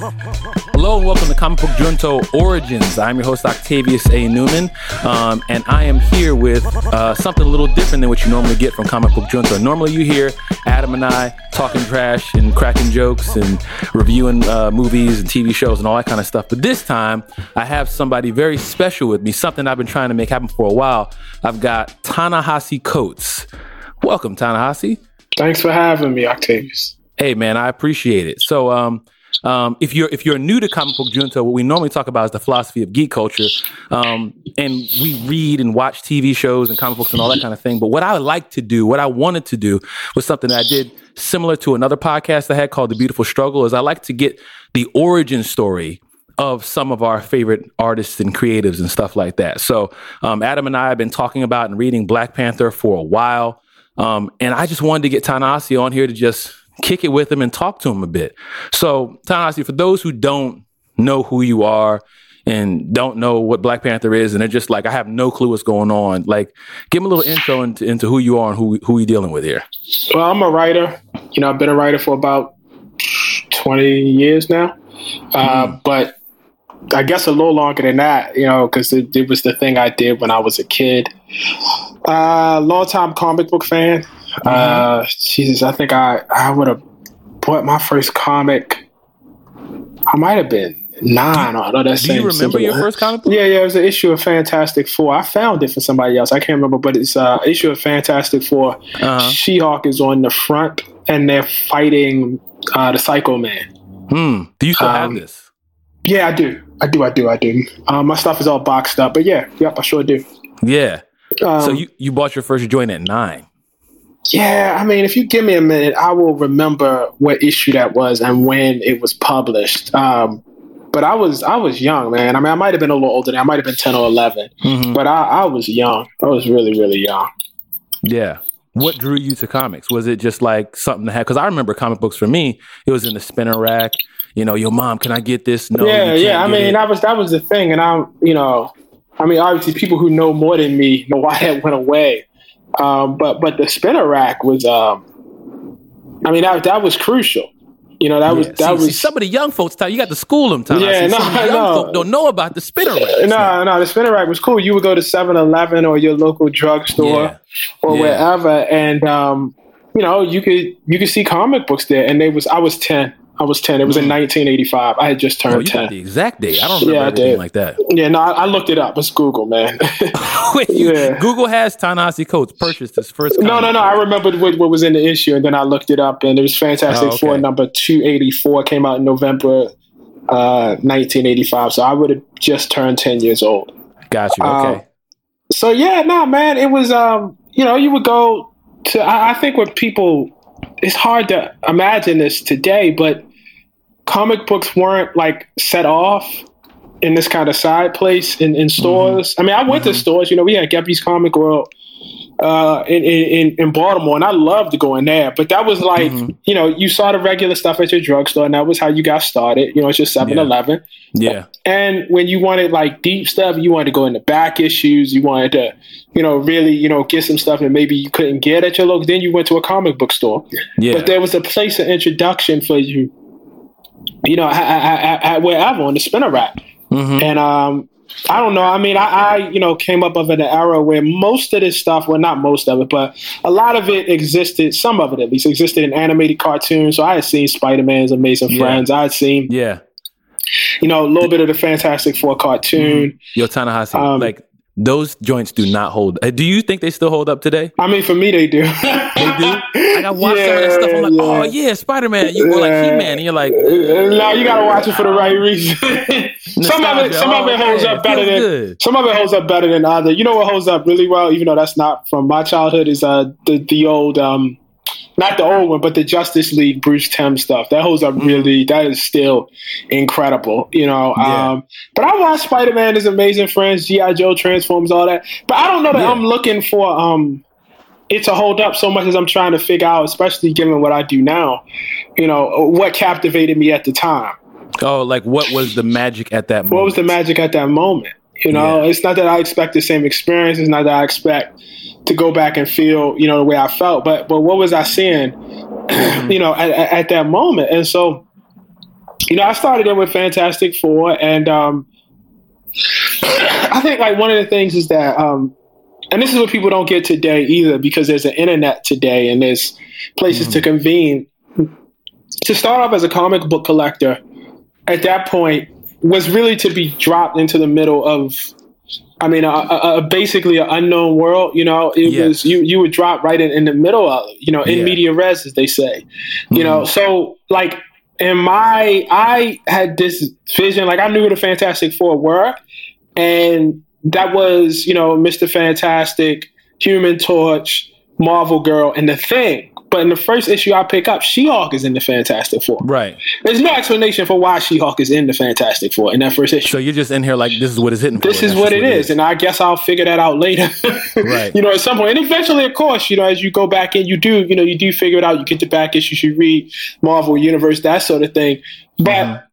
Hello and welcome to Comic Book Junto Origins. I'm your host Octavius A. Newman, um, and I am here with uh, something a little different than what you normally get from Comic Book Junto. Normally, you hear Adam and I talking trash and cracking jokes and reviewing uh, movies and TV shows and all that kind of stuff. But this time, I have somebody very special with me. Something I've been trying to make happen for a while. I've got Ta-Nehisi Coates. Welcome, Ta-Nehisi. Thanks for having me, Octavius. Hey, man, I appreciate it. So, um, um, if you're if you're new to comic book junto, what we normally talk about is the philosophy of geek culture, um, and we read and watch TV shows and comic books and all that kind of thing. But what I like to do, what I wanted to do, was something that I did similar to another podcast I had called The Beautiful Struggle. Is I like to get the origin story of some of our favorite artists and creatives and stuff like that. So um, Adam and I have been talking about and reading Black Panther for a while, um, and I just wanted to get Ta-Nehisi on here to just kick it with him and talk to him a bit. So, Ta-Nehisi, for those who don't know who you are and don't know what Black Panther is, and they're just like, I have no clue what's going on. Like, give them a little intro into, into who you are and who who you dealing with here. Well, I'm a writer. You know, I've been a writer for about 20 years now, uh, hmm. but I guess a little longer than that. You know, because it, it, was the thing I did when I was a kid. Uh, long time comic book fan. Mm-hmm. Uh, Jesus, I think I I would have bought my first comic. I might have been nine. Do, or that do you remember your first comic book? Yeah, yeah, it was an issue of Fantastic Four. I found it for somebody else. I can't remember, but it's uh issue of Fantastic 4 uh-huh. She-Hulk is on the front, and they're fighting uh, the Psycho Man. Hmm. Do you still um, have this? Yeah, I do. I do. I do. I do. Um, my stuff is all boxed up, but yeah, yep, I sure do. Yeah. Um, so you you bought your first joint at nine. Yeah, I mean, if you give me a minute, I will remember what issue that was and when it was published. Um, but I was I was young, man. I mean, I might have been a little older. Than, I might have been ten or 11 mm-hmm. but I, I was young. I was really really young. Yeah. What drew you to comics? Was it just like something to have? Because I remember comic books for me, it was in the spinner rack. You know, your mom, can I get this? No. Yeah, yeah. I mean, it. that was that was the thing, and I'm, you know, I mean, obviously, people who know more than me know why that went away. Um, but but the spinner rack was, um, I mean, that that was crucial. You know, that yeah. was that see, was see, some of the young folks. You got to school them. Time. Yeah, no, some young no. don't know about the spinner rack. No, no, the spinner rack was cool. You would go to 7-Eleven or your local drugstore yeah. or yeah. wherever, and um, you know, you could you could see comic books there. And they was I was ten. I was 10. It was in 1985. Mm. I had just turned oh, 10. the exact date. I don't remember yeah, anything like that. Yeah, no, I, I, looked it up. It's Google, man. Wait, yeah. Google has Ta-Nehisi Coates purchased his first. No, no, no. I remembered what, what, was in the issue, and then I looked it up, and it was Fantastic oh, okay. Four number 284 came out in November uh, 1985. So I would have just turned 10 years old. Got you. Okay. Um, so yeah, no, man, it was. Um, you know, you would go to. I, I think what people. It's hard to imagine this today, but comic books weren't like set off in this kind of side place in, in stores. Mm-hmm. I mean, I went mm-hmm. to stores. You know, we had Geppi's Comic World uh, in, in in Baltimore, and I loved going there. But that was like, mm-hmm. you know, you saw the regular stuff at your drugstore, and that was how you got started. You know, it's just 7-Eleven. Yeah. yeah. And when you wanted like deep stuff, you wanted to go into back issues. You wanted to, you know, really, you know, get some stuff that maybe you couldn't get at your local. Then you went to a comic book store. Yeah. But there was a place of introduction for you you know, at, at, wherever on the spinner rack. Mm-hmm. And um, I don't know. I mean, I, I, you know came up of an era where most of this stuff, well, not most of it, but a lot of it existed. Some of it, at least, existed in animated cartoons. So I had seen Spider Man's Amazing yeah. Friends. I had seen, yeah, you know, a little bit of the Fantastic Four cartoon. Mm-hmm. Yo, Ta-Nehisi, um, like those joints do not hold. Uh, do you think they still hold up today? I mean, for me, they do. they do. Like I watch yeah, some of that stuff. I'm like, yeah. oh yeah, Spider Man. You were like He Man. You're like, no, you gotta watch it for the right reason. some of it, some oh, of it holds man, up better than good. some of it holds up better than other. You know what holds up really well, even though that's not from my childhood, is uh the the old um not the old one, but the Justice League Bruce Timm stuff. That holds up mm-hmm. really. That is still incredible, you know. Yeah. Um, but I watch Spider Man is Amazing Friends, GI Joe, Transformers, all that. But I don't know that yeah. I'm looking for um, it to hold up so much as I'm trying to figure out, especially given what I do now. You know, what captivated me at the time. Oh, like what was the magic at that moment? What was the magic at that moment? You know, yeah. it's not that I expect the same experience. It's not that I expect to go back and feel, you know, the way I felt. But but what was I seeing, you know, at, at, that moment? And so you know, I started in with Fantastic Four, and um, I think like one of the things is that, um, and this is what people don't get today either, because there's an internet today and there's places mm-hmm. to convene. To start off as a comic book collector, at that point was really to be dropped into the middle of I mean, a, a, a basically an unknown world. You know, it yes. was you. You would drop right in, in the middle of it. You know, in yeah. media res, as they say. You mm-hmm. know, so like in my, I had this vision. Like I knew who the Fantastic Four were, and that was you know Mister Fantastic, Human Torch, Marvel Girl, and the Thing. But in the first issue I pick up, She-Hulk is in the Fantastic Four. Right. There's no explanation for why She-Hulk is in the Fantastic Four in that first issue. So you're just in here like this is what it's hitting. This is what it is. and I guess I'll figure that out later. right. You know, at some point, and eventually, of course, you know, as you go back in, you do, you know, you do figure it out. You get the back issues, you read Marvel Universe, that sort of thing. But mm-hmm.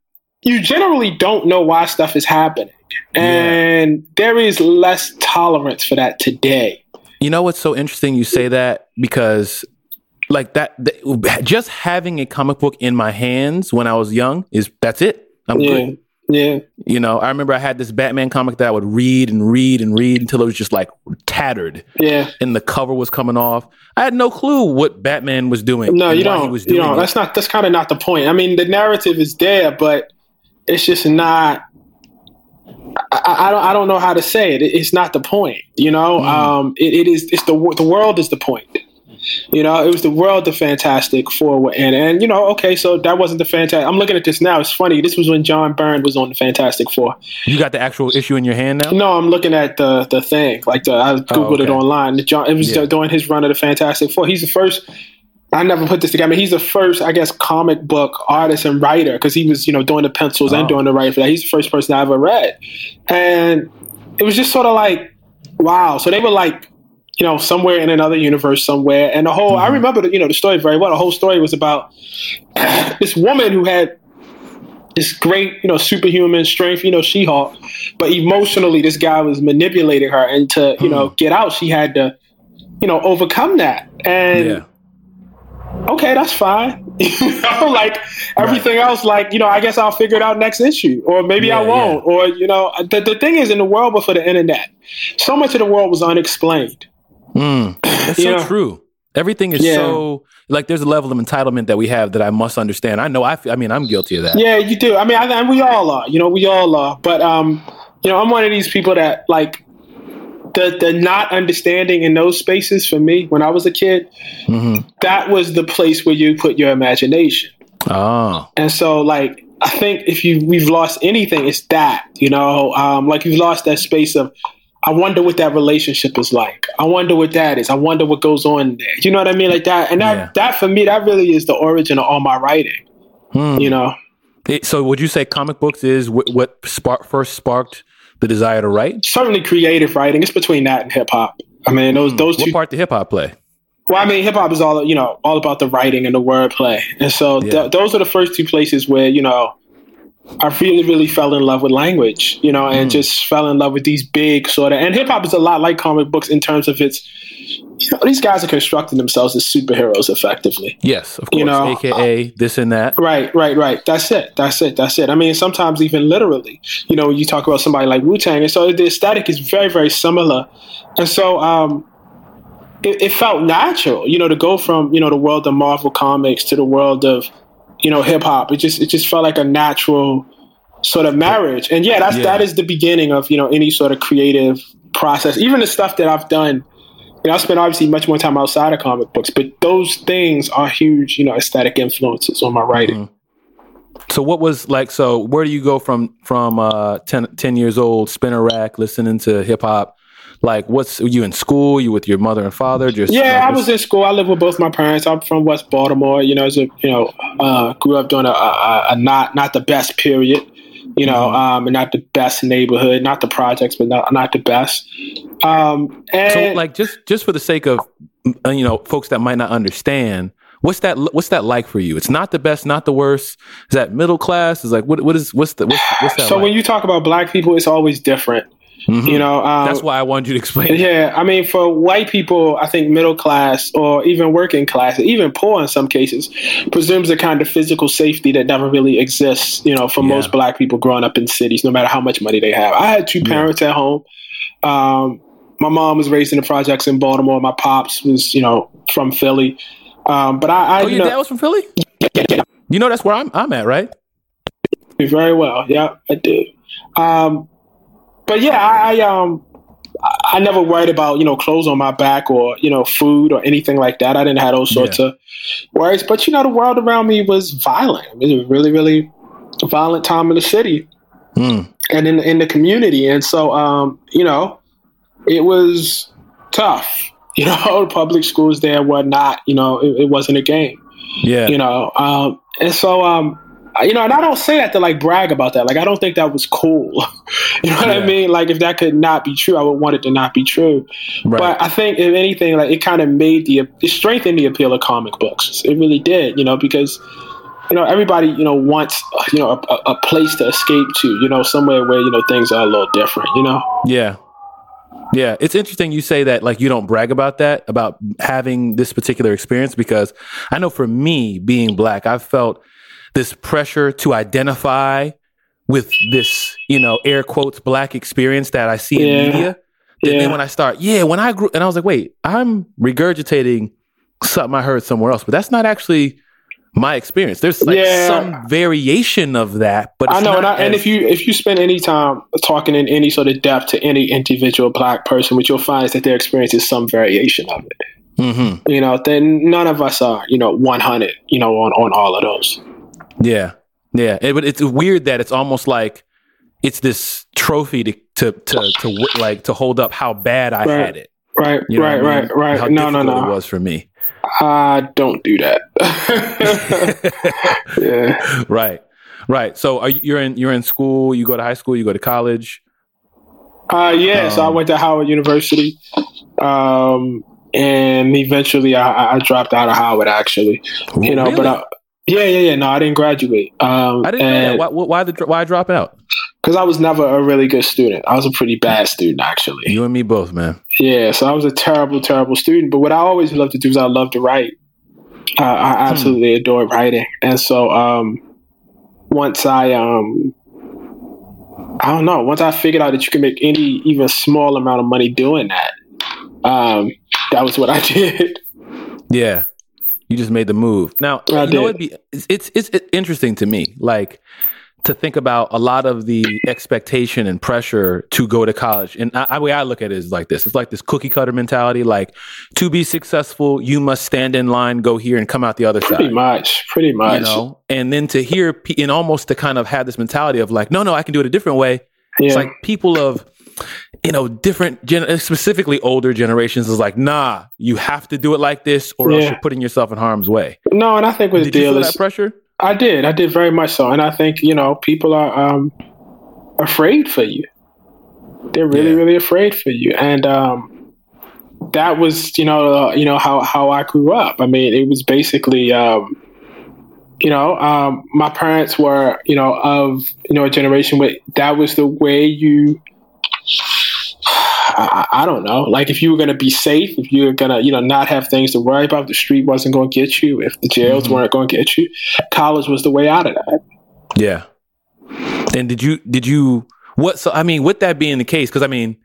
you generally don't know why stuff is happening, and yeah. there is less tolerance for that today. You know what's so interesting? You say that because like that, just having a comic book in my hands when I was young is that's it. I'm yeah. good. Yeah. You know, I remember I had this Batman comic that I would read and read and read until it was just like tattered. Yeah. And the cover was coming off. I had no clue what Batman was doing. No, you don't. you know, that's not that's kind of not the point. I mean, the narrative is there, but it's just not I, I, don't I don't know how to say it. It's not the point, you know. Mm. Um, it, it is. It's the the world is the point. You know, it was the world the Fantastic Four and and you know, okay, so that wasn't the Fantastic. I'm looking at this now. It's funny. This was when John Byrne was on the Fantastic Four. You got the actual issue in your hand now? No, I'm looking at the the thing. Like the I oh, googled oh, okay. it online. The John, it was yeah. during his run of the Fantastic Four. He's the first. I never put this together. He's the first, I guess, comic book artist and writer because he was, you know, doing the pencils oh. and doing the writing for that. He's the first person I ever read, and it was just sort of like, wow. So they were like you know, somewhere in another universe somewhere. And the whole, mm-hmm. I remember, the, you know, the story very well. The whole story was about this woman who had this great, you know, superhuman strength, you know, She-Hulk, but emotionally, this guy was manipulating her, and to, you mm-hmm. know, get out, she had to, you know, overcome that. And yeah. okay, that's fine. you know, like everything right. else, like you know, I guess I'll figure it out next issue, or maybe yeah, I won't, yeah. or you know, the the thing is, in the world before the internet, so much of the world was unexplained. Mm, that's so know? true. Everything is yeah. so like there's a level of entitlement that we have that I must understand. I know I, feel. I mean I'm guilty of that. Yeah, you do. I mean, I, and we all are. You know, we all are. But um, you know, I'm one of these people that like the the not understanding in those spaces for me when I was a kid. Mm-hmm. That was the place where you put your imagination. Oh, and so like I think if you we've lost anything, it's that. You know, um, like you've lost that space of I wonder what that relationship is like. I wonder what that is. I wonder what goes on there. You know what I mean? Like that. And that, yeah. that for me, that really is the origin of all my writing. Hmm. You know? So would you say comic books is what, what spark, first sparked the desire to write? Certainly creative writing. It's between that and hip hop. I mean, those, hmm. those what two. part did hip hop play? Well, I mean, hip hop is all, you know, all about the writing and the wordplay. And so yeah. th- those are the first two places where, you know, I really, really fell in love with language, you know, and mm. just fell in love with these big sort of. And hip hop is a lot like comic books in terms of its. You know, these guys are constructing themselves as superheroes effectively. Yes, of course. You know, AKA uh, this and that. Right, right, right. That's it. That's it. That's it. I mean, sometimes even literally, you know, you talk about somebody like Wu Tang, and so the aesthetic is very, very similar. And so, um, it, it felt natural, you know, to go from you know the world of Marvel comics to the world of you know, hip hop. It just it just felt like a natural sort of marriage. And yeah, that's yeah. that is the beginning of, you know, any sort of creative process. Even the stuff that I've done, you know, I spent obviously much more time outside of comic books, but those things are huge, you know, aesthetic influences on my writing. Mm-hmm. So what was like so where do you go from from uh 10, 10 years old spinner rack listening to hip hop like, what's you in school? You with your mother and father? Just yeah, I was in school. I live with both my parents. I'm from West Baltimore. You know, as a you know, uh, grew up during a, a, a, not not the best period. You know, mm-hmm. um, and not the best neighborhood, not the projects, but not not the best. Um, and so, like, just just for the sake of uh, you know, folks that might not understand, what's that what's that like for you it's not the best not the worst is that middle class is like what what is what's the what's, what's that so like? when you talk about black people it's always different Mm-hmm. You know, um, that's why I wanted you to explain. Yeah, I mean, for white people, I think middle class or even working class, even poor in some cases, presumes a kind of physical safety that never really exists. You know, for yeah. most black people growing up in cities, no matter how much money they have. I had two parents yeah. at home. Um, my mom was raised in the projects in Baltimore. My pops was, you know, from Philly. Um, but I, I oh, your know, dad was from Philly. You know, that's where I'm. I'm at, right? Very well. Yeah, I do. Um, but yeah, I, I um I never worried about you know clothes on my back or you know food or anything like that. I didn't have those sorts yeah. of worries. But you know, the world around me was violent. It was a really, really violent time in the city mm. and in in the community. And so, um, you know, it was tough. You know, public schools there were not. You know, it, it wasn't a game. Yeah. You know, um, and so um, you know, and I don't say that to like brag about that. Like, I don't think that was cool. you know what yeah. I mean? Like, if that could not be true, I would want it to not be true. Right. But I think, if anything, like it kind of made the it strengthened the appeal of comic books. It really did. You know, because you know everybody you know wants you know a, a place to escape to. You know, somewhere where you know things are a little different. You know. Yeah. Yeah, it's interesting you say that like you don't brag about that about having this particular experience because I know for me being black, I've felt this pressure to identify with this, you know, air quotes black experience that I see yeah. in media. And yeah. then when I start, yeah, when I grew, and I was like, wait, I'm regurgitating something I heard somewhere else, but that's not actually my experience. There's like yeah. some variation of that, but I know, and, I, and, if you if you spend any time talking in any sort of depth to any individual black person, what you'll find is that their experience is some variation of it. Mm-hmm. You know, then none of us are, you know, 100, you know, on on all of those. Yeah, yeah. It, but it's weird that it's almost like it's this trophy to to to, to like to hold up how bad I right. had it. Right, you know right, I mean? right, right. How no, no, no. It was for me. I don't do that. yeah. Right. Right. So are you, you're in you're in school. You go to high school. You go to college. Uh, yeah. Um, so I went to Howard University, um, and eventually I, I dropped out of Howard. Actually, you know, really? but I, yeah, yeah, yeah. No, I didn't graduate. Um, I didn't know that. Why, why, the, why drop out? Because I was never a really good student. I was a pretty bad student, actually. You and me both, man. Yeah, so I was a terrible, terrible student. But what I always loved to do is I love to write. Uh, I hmm. absolutely hmm. adore writing, and so um, once I um, I don't know. Once I figured out that you can make any even small amount of money doing that, um, that was what I did. Yeah, you just made the move. Now, I you did. know, it'd be, it's, it's, it's interesting to me, like to think about a lot of the expectation and pressure to go to college. And the way I look at it is like this: it's like this cookie cutter mentality. Like to be successful, you must stand in line, go here, and come out the other pretty side. Pretty much, pretty much. You know, and then to hear and almost to kind of have this mentality of like, no, no, I can do it a different way. Yeah. It's like people of you know, different, gen- specifically older generations is like, nah, you have to do it like this, or yeah. else you're putting yourself in harm's way. No, and I think with did the deal you is that pressure. I did, I did very much so, and I think you know people are um, afraid for you. They're really, yeah. really afraid for you, and um, that was you know uh, you know how how I grew up. I mean, it was basically. Um, you know, um, my parents were, you know, of you know a generation where that was the way you I, I, don't know. Like if you were going to be safe, if you were going to, you know, not have things to worry about, the street wasn't going to get you, if the jails mm-hmm. weren't going to get you, college was the way out of that. Yeah. And did you, did you, what, so, I mean, with that being the case, because I mean,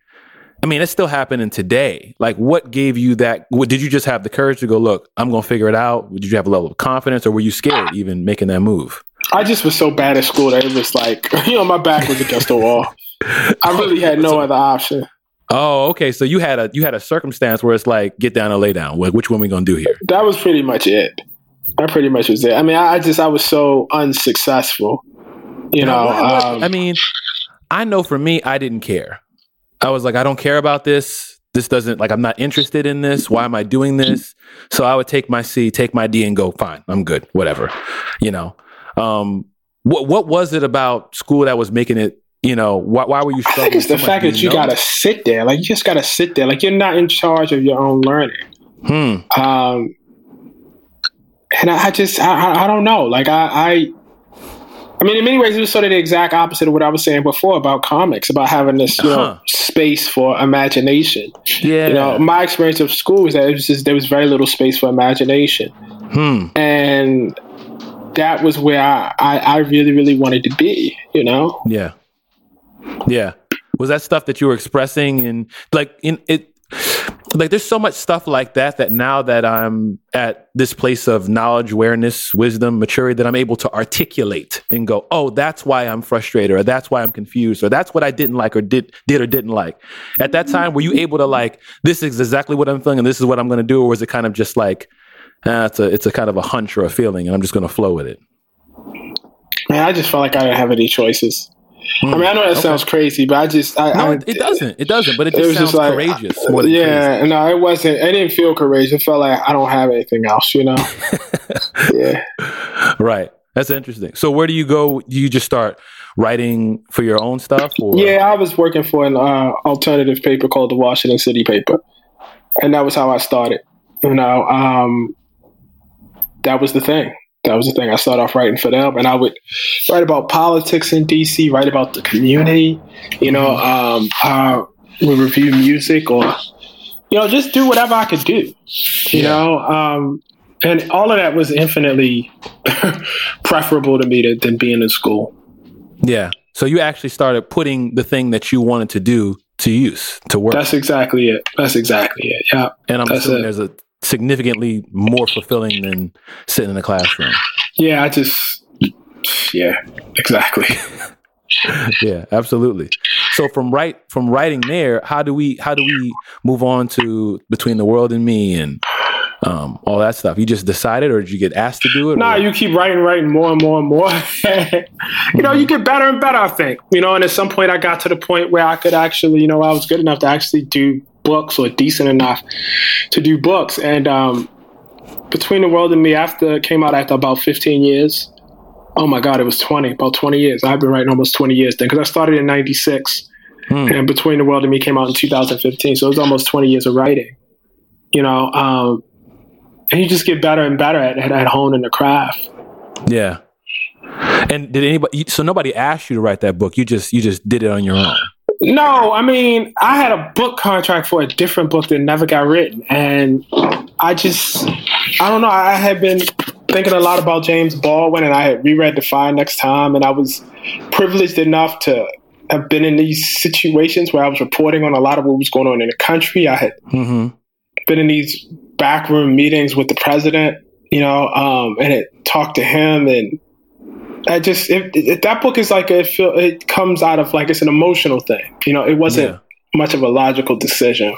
I mean, it's still happening today. Like, what gave you that? What, did you just have the courage to go, look, I'm going to figure it out? Did you have a level of confidence or were you scared even making that move? I just was so bad at school that it was like, you know, my back was against the wall. I really had no other option. Oh, okay. So you had a you had a circumstance where it's like get down and lay down. Like, Which one we gonna do here? That was pretty much it. That pretty much was it. I mean, I, I just I was so unsuccessful. You know, um, I mean, I know for me, I didn't care. I was like, I don't care about this. This doesn't like I'm not interested in this. Why am I doing this? So I would take my C, take my D, and go. Fine, I'm good. Whatever. You know. Um, what what was it about school that was making it you know, why, why were you struggling? I think it's the so fact that you got to sit there. Like, you just got to sit there. Like, you're not in charge of your own learning. Hmm. Um, and I, I just, I, I don't know. Like, I, I, I mean, in many ways, it was sort of the exact opposite of what I was saying before about comics, about having this you uh-huh. know, space for imagination. Yeah. You know, my experience of school was that it was just there was very little space for imagination, hmm. and that was where I, I, I really really wanted to be. You know. Yeah. Yeah. Was that stuff that you were expressing and like in it? like there's so much stuff like that that now that I'm at this place of knowledge, awareness, wisdom, maturity that I'm able to articulate and go, "Oh, that's why I'm frustrated or that's why I'm confused or that's what I didn't like or did did or didn't like." At that time, were you able to like this is exactly what I'm feeling and this is what I'm going to do or was it kind of just like eh, it's a it's a kind of a hunch or a feeling and I'm just going to flow with it? Man, I just felt like I didn't have any choices. I mean, I know that okay. sounds crazy, but I just I, no, I, it doesn't. It doesn't. But it just it sounds just like, courageous. yeah, crazy. no, it wasn't. It didn't feel courageous. It felt like I don't have anything else. You know. yeah. Right. That's interesting. So where do you go? Do you just start writing for your own stuff? Or? Yeah, I was working for an uh, alternative paper called the Washington City Paper, and that was how I started. You know, um, that was the thing that was the thing. I started off writing for them, and I would write about politics in DC, write about the community. You know, um, I would review music or, you know, just do whatever I could do. You yeah. know, um, and all of that was infinitely preferable to me to, than being in school. Yeah. So you actually started putting the thing that you wanted to do to use to work. That's exactly it. That's exactly it. Yeah. And I'm assuming it. there's a significantly more fulfilling than sitting in a classroom. Yeah, I just yeah, exactly. yeah, absolutely. So from right from writing there, how do we how do we move on to between the world and me and um, all that stuff? You just decided, or did you get asked to do it? Nah, or? you keep writing, writing more and more and more. you know, you get better and better. I think you know, and at some point, I got to the point where I could actually, you know, I was good enough to actually do books or decent enough to do books. And um, Between the World and Me after came out after about 15 years. Oh my God, it was 20, about 20 years. I've been writing almost 20 years then because I started in 96 hmm. and Between the World and Me came out in 2015. So it was almost 20 years of writing, you know. Um, and you just get better and better at, at, at honing the craft. Yeah. And did anybody? So nobody asked you to write that book. You just you just did it on your own. No, I mean, I had a book contract for a different book that never got written. And I just, I don't know. I had been thinking a lot about James Baldwin and I had reread The Fire Next Time. And I was privileged enough to have been in these situations where I was reporting on a lot of what was going on in the country. I had mm-hmm. been in these backroom meetings with the president, you know, um, and had talked to him and I just it, it, that book is like it feel it comes out of like it's an emotional thing. You know, it wasn't yeah. much of a logical decision.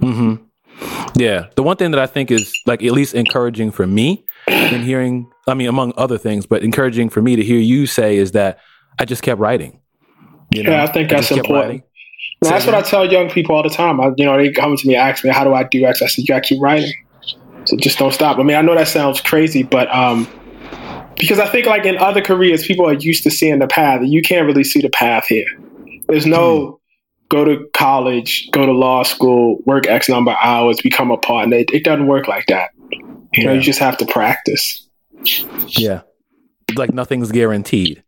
Hmm. Yeah. The one thing that I think is like at least encouraging for me in hearing, I mean, among other things, but encouraging for me to hear you say is that I just kept writing. You know? Yeah, I think that's I important. that's what I tell young people all the time. I, you know, they come to me, and ask me, "How do I do X?" I said, "You got to keep writing. So just don't stop." I mean, I know that sounds crazy, but um, because I think like in other careers, people are used to seeing the path. And you can't really see the path here. There's no mm. go to college, go to law school, work X number of hours, become a partner. It, it doesn't work like that. You yeah. know, you just have to practice. Yeah. Like nothing's guaranteed.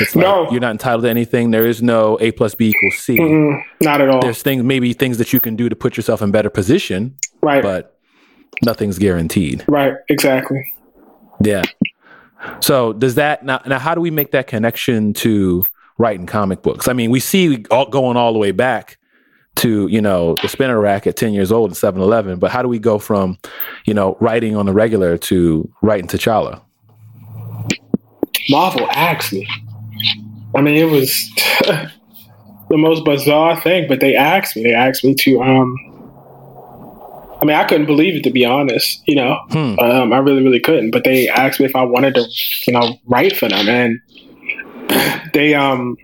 Like no. you're not entitled to anything. There is no A plus B equals C. mm not at all. There's things, maybe things that you can do to put yourself in better position. Right. But nothing's guaranteed. Right. Exactly. Yeah. So does that now? Now, how do we make that connection to writing comic books? I mean, we see all, going all the way back to you know the spinner rack at 10 years old in 7-eleven but how do we go from you know writing on the regular to writing t'challa marvel asked me i mean it was the most bizarre thing but they asked me they asked me to um I mean, I couldn't believe it to be honest. You know, hmm. um, I really, really couldn't. But they asked me if I wanted to, you know, write for them, and they, um,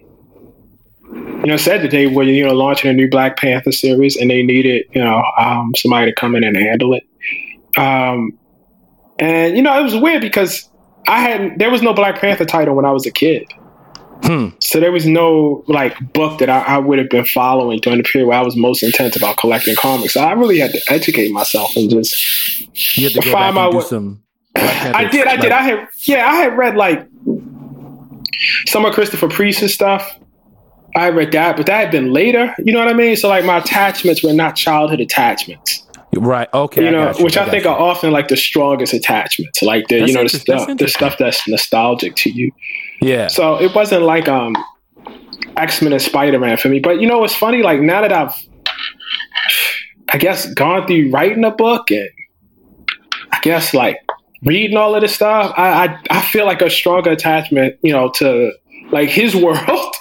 you know, said that they were, you know, launching a new Black Panther series, and they needed, you know, um, somebody to come in and handle it. Um, and you know, it was weird because I had there was no Black Panther title when I was a kid. Hmm. So there was no like book that I, I, would have been following during the period where I was most intense about collecting comics. So I really had to educate myself and just you had to go find my way. Some I did, I did. I had yeah, I had read like some of Christopher Priest's stuff. I read that, but that had been later. You know what I mean? So like my attachments were not childhood attachments. Right. Okay. You know, I you. which I, I think you. are often like the strongest attachments, like the that's you know the stuff the stuff that's nostalgic to you. Yeah. So it wasn't like um X Men and Spider Man for me. But you know what's funny? Like now that I've I guess gone through writing a book and I guess like reading all of this stuff, I I, I feel like a stronger attachment, you know, to like his world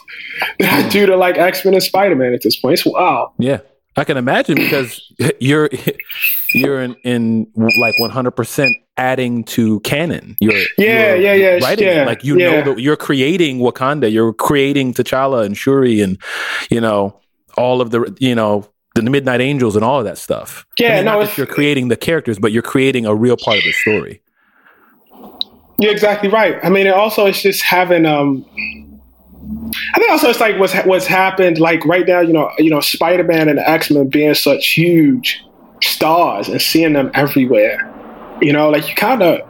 than I do to like X Men and Spider Man at this point. It's wow. Yeah. I can imagine because you're you're in, in like 100 percent adding to canon. You're yeah, you're yeah, yeah, writing yeah, like you yeah. know that you're creating Wakanda. You're creating T'Challa and Shuri and you know all of the you know the Midnight Angels and all of that stuff. Yeah, I mean, no, you're creating the characters, but you're creating a real part of the story. You're exactly right. I mean, it also it's just having um I think also it's like what's what's happened like right now. You know, you know, Spider Man and X Men being such huge stars and seeing them everywhere. You know, like you kind of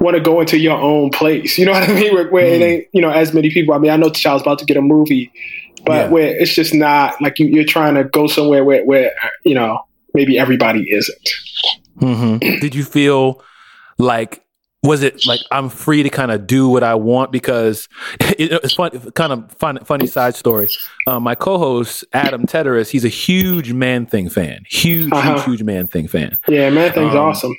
want to go into your own place. You know what I mean? Where, where mm. it ain't you know as many people. I mean, I know T'Challa's about to get a movie, but yeah. where it's just not like you, are trying to go somewhere where where you know maybe everybody isn't. Mm-hmm. Did you feel like was it like I'm free to kind of do what I want because it, it's fun, kind of fun, funny side story. Um, my co-host Adam Teteris, he's a huge Man Thing fan, huge, uh-huh. huge, huge Man Thing fan. Yeah, Man Thing's um, awesome.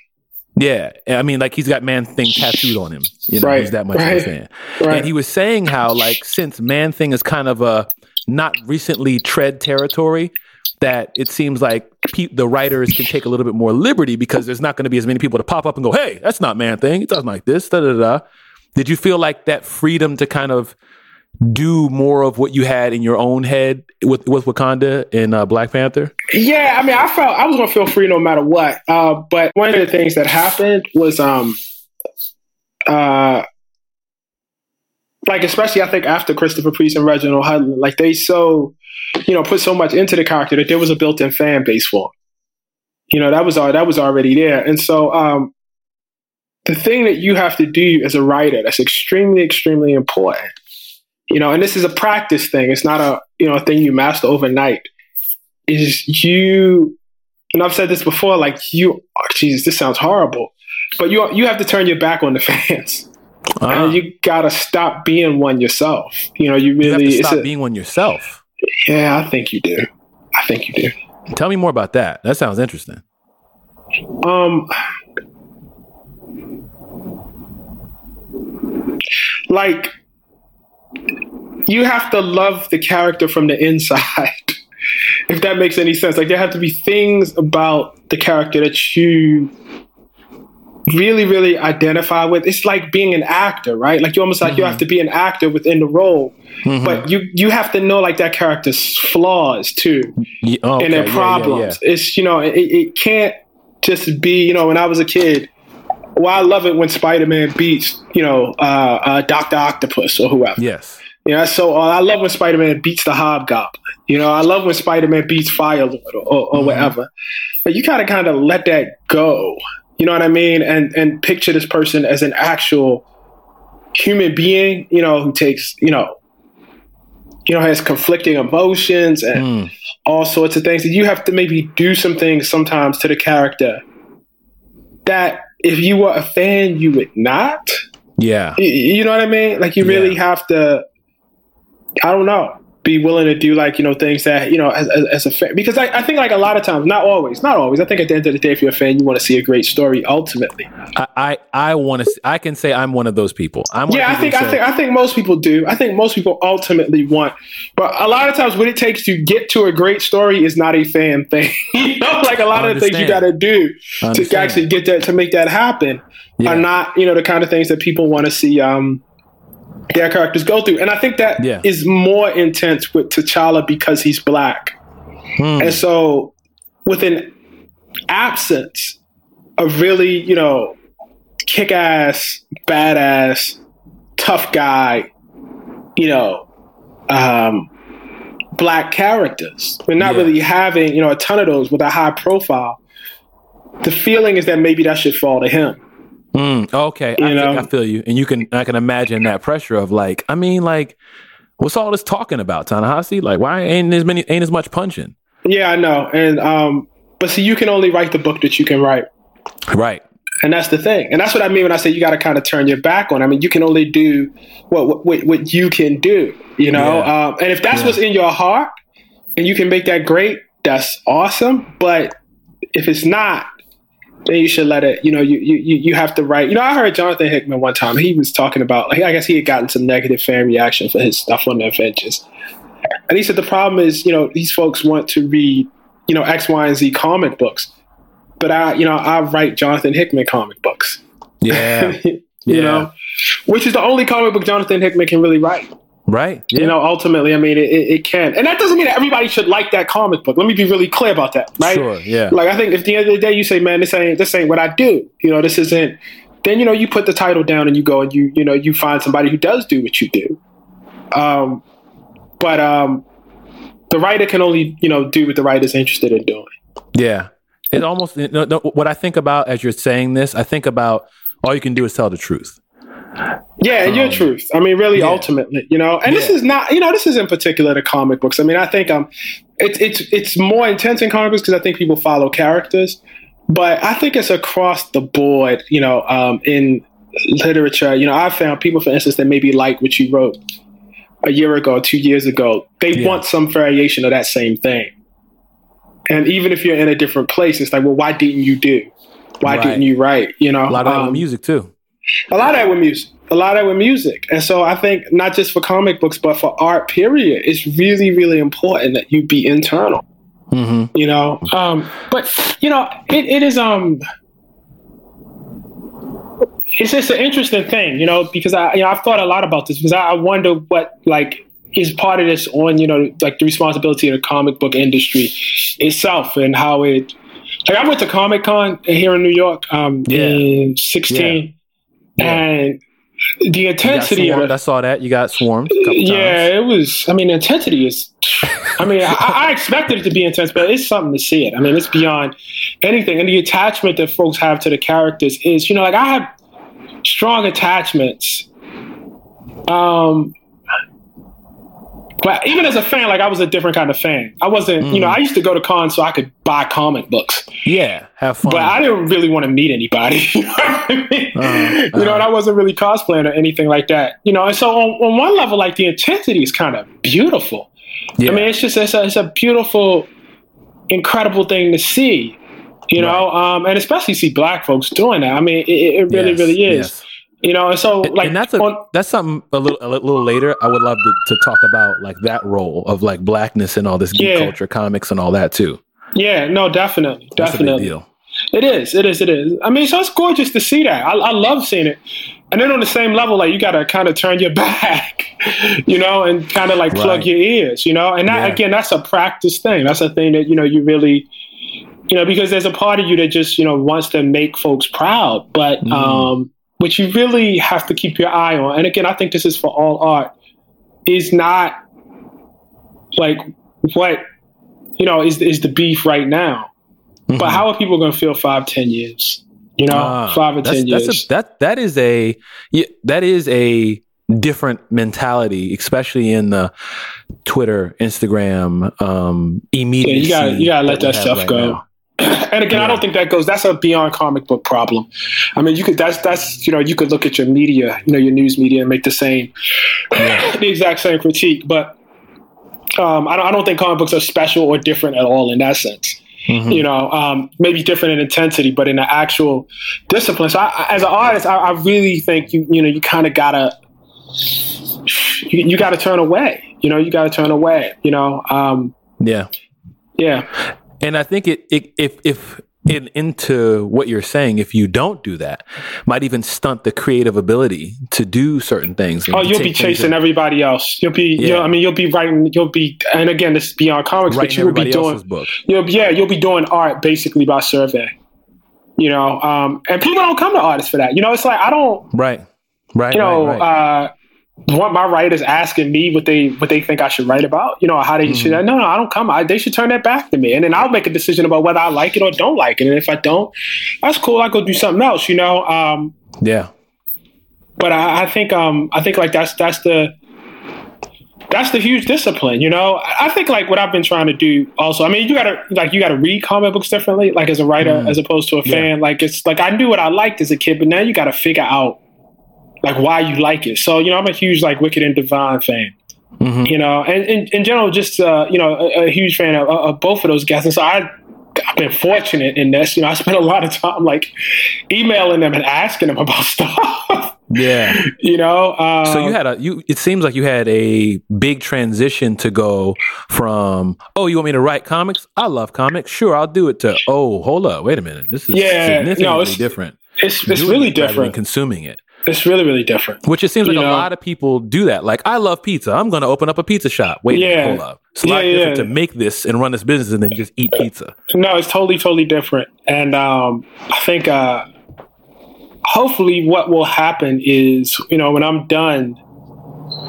Yeah, I mean, like he's got Man Thing tattooed on him. You know, right, he's that much right, of a fan. Right. And he was saying how, like, since Man Thing is kind of a not recently tread territory, that it seems like pe- the writers can take a little bit more liberty because there's not going to be as many people to pop up and go, "Hey, that's not man thing. It doesn't like this." Da da da. Did you feel like that freedom to kind of do more of what you had in your own head with with Wakanda and uh, Black Panther? Yeah, I mean, I felt I was gonna feel free no matter what. Uh, but one of the things that happened was, um, uh, like especially I think after Christopher Priest and Reginald Hudlin, like they so you know, put so much into the character that there was a built-in fan base for. You know, that was all that was already there. And so um, the thing that you have to do as a writer that's extremely, extremely important, you know, and this is a practice thing. It's not a you know a thing you master overnight. Is you and I've said this before, like you oh, Jesus, this sounds horrible. But you you have to turn your back on the fans. Uh-huh. And you gotta stop being one yourself. You know, you really you stop a, being one yourself. Yeah, I think you do. I think you do. Tell me more about that. That sounds interesting. Um, like you have to love the character from the inside. if that makes any sense. Like there have to be things about the character that you really, really identify with. It's like being an actor, right? Like you almost like mm-hmm. you have to be an actor within the role, mm-hmm. but you you have to know like that character's flaws too, yeah, okay. and their problems. Yeah, yeah, it's you know it, it can't just be you know when I was a kid. Well, I love it when Spider Man beats you know uh, uh, Doctor Octopus or whoever. Yes. You know, so uh, I love when Spider Man beats the Hobgoblin. You know, I love when Spider Man beats Fire Lord or, or, or mm-hmm. whatever. But you gotta kind of let that go you know what I mean? And and picture this person as an actual human being, you know, who takes, you know, you know, has conflicting emotions and mm. all sorts of things. And you have to maybe do some things sometimes to the character that if you were a fan, you would not. Yeah. You, you know what I mean? Like you really yeah. have to I don't know be willing to do like you know things that you know as, as, as a fan because I, I, think like a lot of times not always not always i think at the end of the day if you're a fan you want to see a great story ultimately. I i, I want to i can say i'm one of those people. I'm yeah i think i think i think most people do. I think most people ultimately want but a lot of times what it takes to get to a great story is not a fan thing. You know like a lot of the things you got to do to actually get that to make that happen yeah. are not you know the kind of things that people want to see um their characters go through. And I think that yeah. is more intense with T'Challa because he's black. Hmm. And so with an absence of really, you know, kick ass, badass, tough guy, you know, um, black characters. We're not yeah. really having, you know, a ton of those with a high profile. The feeling is that maybe that should fall to him. Mm, okay, you I know? I feel you, and you can I can imagine that pressure of like, I mean, like, what's all this talking about, Ta-Nehisi? Like, why ain't as many ain't as much punching? Yeah, I know, and um, but see, you can only write the book that you can write. Right. And that's the thing. And that's what I mean when I say you got to kind of turn your back on. I mean, you can only do what what, what you can do, you know? Yeah. Um, and if that's yeah. what's in your heart and you can make that great, that's awesome. But if it's not, then you should let it, you know, you, you, you have to write. You know, I heard Jonathan Hickman one time, he was talking about, like, I guess he had gotten some negative fan reaction for his stuff on the Avengers. And he said the problem is, you know, these folks want to read, you know, X, Y, and Z comic books but I, you know, I write Jonathan Hickman comic books. Yeah. you yeah. know, which is the only comic book Jonathan Hickman can really write. Right. Yeah. You know, ultimately, I mean, it, it, can. And that doesn't mean that everybody should like that comic book. Let me be really clear about that. Right. Sure. Yeah. Like, I think if at the end of the day you say, man, this ain't, this ain't what I do, you know, this isn't, then, you know, you put the title down and you go and you, you know, you find somebody who does do what you do. Um, but, um, the writer can only, you know, do what the writer's interested in doing. Yeah. It almost you know, what I think about as you're saying this. I think about all you can do is tell the truth. Yeah, um, your truth. I mean, really, yeah. ultimately, you know. And yeah. this is not, you know, this is in particular the comic books. I mean, I think um, it's it's it's more intense in comic books because I think people follow characters, but I think it's across the board. You know, um, in literature, you know, I found people, for instance, that maybe like what you wrote a year ago, two years ago, they yeah. want some variation of that same thing. And even if you're in a different place, it's like, well, why didn't you do? Why right. didn't you write? You know, a lot of um, music too. A lot of that with music. A lot of that with music. And so I think not just for comic books, but for art, period, it's really, really important that you be internal. Mm-hmm. You know, um, but you know, it, it is um, it's just an interesting thing, you know, because I, you know, I've thought a lot about this because I, I wonder what like is part of this on you know like the responsibility of the comic book industry itself and how it like I went to Comic Con here in New York um yeah. in 16 yeah. and the intensity of I saw that you got swarmed. yeah, times. it was. I mean, intensity is. I mean, I, I, expected it to be intense, but it's something to see it. I mean, it's beyond anything, and the attachment that folks have to the characters is, you know, like I have strong attachments. Um, but even as a fan, like I was a different kind of fan. I wasn't, mm. you know, mm. I used to go to cons so I could buy comic books. Yeah, have fun. But I didn't really want to meet anybody. you know I mean? Uh, uh, you know, and I wasn't really cosplaying or anything like that. You know, and so on, on one level, like the intensity is kind of beautiful. Yeah. I mean, it's just it's a, it's a beautiful, incredible thing to see. You know, right. um, and especially see black folks doing that. I mean, it, it really, yes, really is. Yes. You know, and so like and that's a, on, that's something a little a little later. I would love to, to talk about like that role of like blackness and all this geek yeah. culture, comics, and all that too. Yeah, no, definitely, definitely. It is, it is, it is. I mean, so it's gorgeous to see that. I, I love seeing it. And then on the same level, like you got to kind of turn your back, you know, and kind of like right. plug your ears, you know. And that yeah. again, that's a practice thing. That's a thing that you know you really, you know, because there's a part of you that just you know wants to make folks proud, but mm. um, which you really have to keep your eye on. And again, I think this is for all art, is not like what you know is is the beef right now. Mm-hmm. But how are people going to feel five, ten years? You know, uh, five or ten years. A, that that is a that is a different mentality, especially in the Twitter, Instagram, um, immediately. Yeah, you got you got to let that stuff right go. Now. and again, yeah. I don't think that goes. That's a beyond comic book problem. I mean, you could. That's that's you know, you could look at your media, you know, your news media, and make the same, yeah. the exact same critique. But um, I don't. I don't think comic books are special or different at all in that sense. Mm-hmm. You know, um, maybe different in intensity, but in the actual discipline. So, I, as an artist, I, I, really think you you know you kind of gotta you, you, gotta turn away. You know, you gotta turn away. You know. Um, yeah. Yeah. And I think it, it if if in, into what you're saying, if you don't do that, might even stunt the creative ability to do certain things. Oh, you'll be chasing everybody else. You'll be, yeah. I mean, you'll be writing, you'll be, and again, this is beyond comics, writing but you'll be doing, book. You'll, yeah, you'll be doing art basically by survey. You know, um, and people don't come to artists for that. You know, it's like I don't, right, right, you know, right, right. Uh, want my writers asking me what they what they think I should write about, you know, how they mm-hmm. should. No, no, I don't come. I, they should turn that back to me, and then I'll make a decision about whether I like it or don't like it. And if I don't, that's cool. I go do something else, you know. Um, Yeah. But I, I think um I think like that's that's the that's the huge discipline, you know. I think like what I've been trying to do also. I mean, you gotta like you gotta read comic books differently, like as a writer mm. as opposed to a fan. Yeah. Like it's like I knew what I liked as a kid, but now you gotta figure out like why you like it. So you know, I'm a huge like Wicked and Divine fan. Mm-hmm. You know, and in general, just uh, you know, a, a huge fan of, of, both of those guys. And so I, I've been fortunate in this. You know, I spent a lot of time like emailing them and asking them about stuff. Yeah, you know. Um, so you had a you. It seems like you had a big transition to go from oh, you want me to write comics? I love comics. Sure, I'll do it. To oh, hold up, wait a minute. This is yeah, significantly no, it's, different. It's it's really different. consuming it. It's really, really different. Which it seems like you a know? lot of people do that. Like, I love pizza. I'm going to open up a pizza shop. Wait, yeah. hold up. It's a lot yeah, different to make this and run this business and then just eat pizza. No, it's totally, totally different. And um, I think uh, hopefully what will happen is, you know, when I'm done,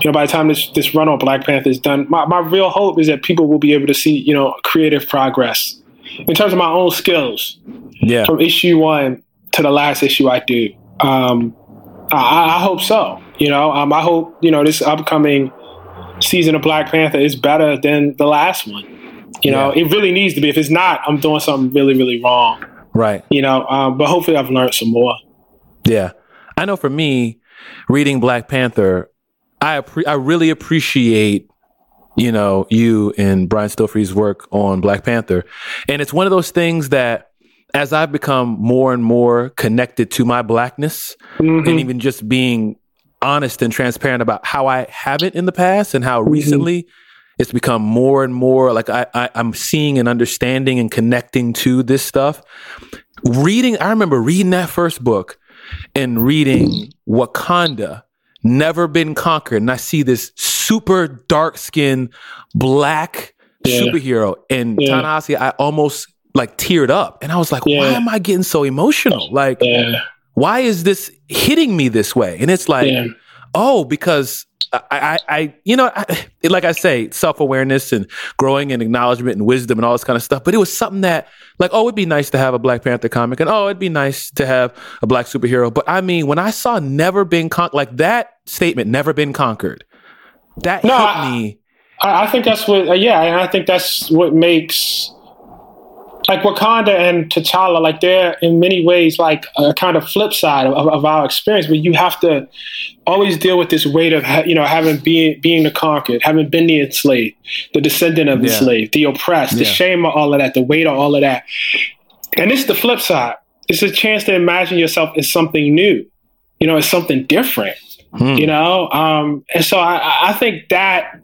you know, by the time this this run on Black Panther is done, my, my real hope is that people will be able to see, you know, creative progress in terms of my own skills. Yeah. From issue one to the last issue I do. Um, I, I hope so. You know, um, I hope you know this upcoming season of Black Panther is better than the last one. You know, it really needs to be. If it's not, I'm doing something really, really wrong. Right. You know, um, but hopefully I've learned some more. Yeah, I know. For me, reading Black Panther, I appre- I really appreciate you know you and Brian Stelfreeze's work on Black Panther, and it's one of those things that as I've become more and more connected to my blackness mm-hmm. and even just being honest and transparent about how I haven't in the past and how mm-hmm. recently it's become more and more like I, I I'm seeing and understanding and connecting to this stuff. Reading, I remember reading that first book and reading Wakanda, Never Been Conquered, and I see this super dark skinned black yeah. superhero. And yeah. I almost like teared up. And I was like, yeah. why am I getting so emotional? Like, yeah. why is this hitting me this way? And it's like, yeah. oh, because I, I, I, you know, I, like I say, self awareness and growing and acknowledgement and wisdom and all this kind of stuff. But it was something that, like, oh, it'd be nice to have a Black Panther comic, and oh, it'd be nice to have a black superhero. But I mean, when I saw "Never Been Conquered," like that statement, "Never Been Conquered," that no, hit me. I, I think that's what, uh, yeah, and I think that's what makes like Wakanda and T'Challa, like they're in many ways like a kind of flip side of, of, our experience. But you have to always deal with this weight of you know having being being the conquered, having been the enslaved, the descendant of the yeah. slave, the oppressed, yeah. the shame of all of that, the weight of all of that. And it's the flip side. It's a chance to imagine yourself as something new, you know, as something different. Hmm. You know, um, and so I, I think that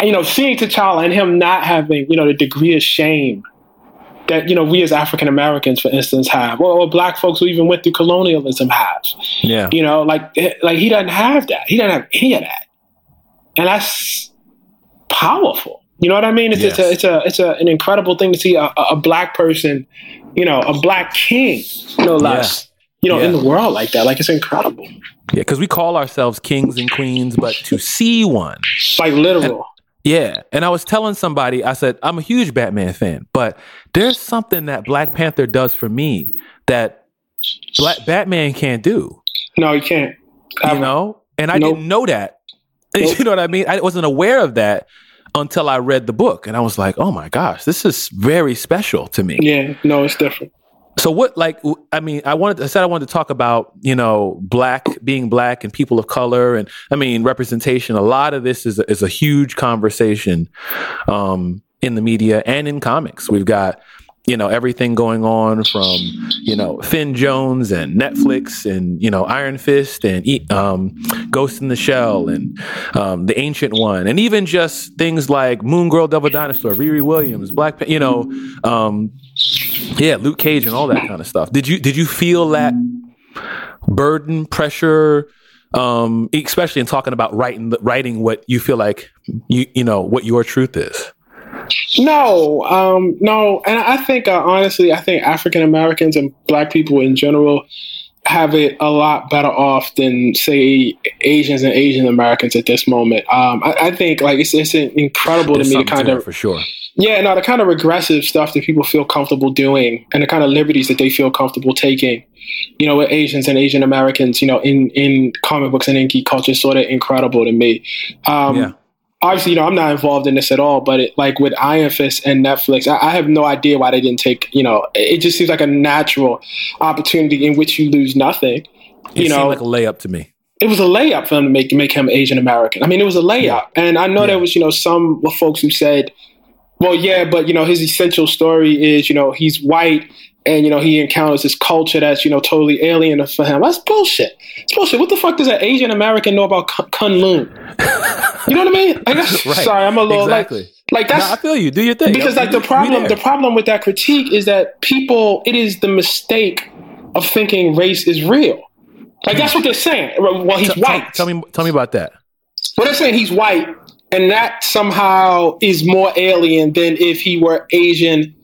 you know, seeing T'Challa and him not having, you know, the degree of shame that, you know, we as African Americans, for instance, have, or, or, black folks who even went through colonialism have. Yeah. You know, like eh, like he doesn't have that. He doesn't have any of that. And that's powerful. You know what I mean? It's, yes. it's a it's a it's a, an incredible thing to see a, a, black person, you know, a black king, no less, yeah. you know, yeah. in the world like that. Like it's incredible. Yeah, because we call ourselves kings and queens, but to see one, like literal, yeah. And I was telling somebody, I said, I'm a huge Batman fan, but there's something that Black Panther does for me that Black Batman can't do. No, he can't. You know? And I nope. didn't know that. Nope. You know what I mean? I wasn't aware of that until I read the book. And I was like, oh my gosh, this is very special to me. Yeah, no, it's different. So what like I mean I wanted I said I wanted to talk about you know black being black and people of color and I mean representation. A lot of this is a, is a huge conversation um, in the media and in comics. We've got you know everything going on from you know Finn Jones and Netflix and you know Iron Fist and um, Ghost in the Shell and um, the Ancient One and even just things like Moon Girl, Devil Dinosaur, Riri Williams, Black, you know, um, yeah, Luke Cage and all that kind of stuff. Did you did you feel that burden, pressure? Um, especially in talking about writing writing what you feel like you you know what your truth is. No, um, no, and I think uh, honestly, I think African Americans and Black people in general have it a lot better off than say Asians and Asian Americans at this moment. Um, I, I, think like it's, it's incredible There's to me to kind of for sure. Yeah, no, the kind of regressive stuff that people feel comfortable doing and the kind of liberties that they feel comfortable taking, you know, with Asians and Asian Americans, you know, in in comic books and in geek culture, is sort of incredible to me. Um, yeah obviously, you know, I'm not involved in this at all, but it, like with Iron Fist and Netflix, I, I, have no idea why they didn't take, you know, it just seems like a natural opportunity in which you lose nothing. You it know, like a layup to me. It was a layup for them to make make him Asian American. I mean, it was a layup, yeah. and I know yeah. there was, you know, some folks who said, "Well, yeah, but you know, his essential story is, you know, he's white and you know he encounters this culture that's you know totally alien for him. That's bullshit. It's bullshit. What the fuck does an Asian American know about Kunlun? you know what I mean? Like, right. Sorry, I'm a little exactly. like like that's. No, I feel you. Do your thing. Because like the problem, the problem with that critique is that people, it is the mistake of thinking race is real. Like that's what they're saying. Well, he's white. Tell, tell me, tell me about that. Well, they're saying he's white, and that somehow is more alien than if he were Asian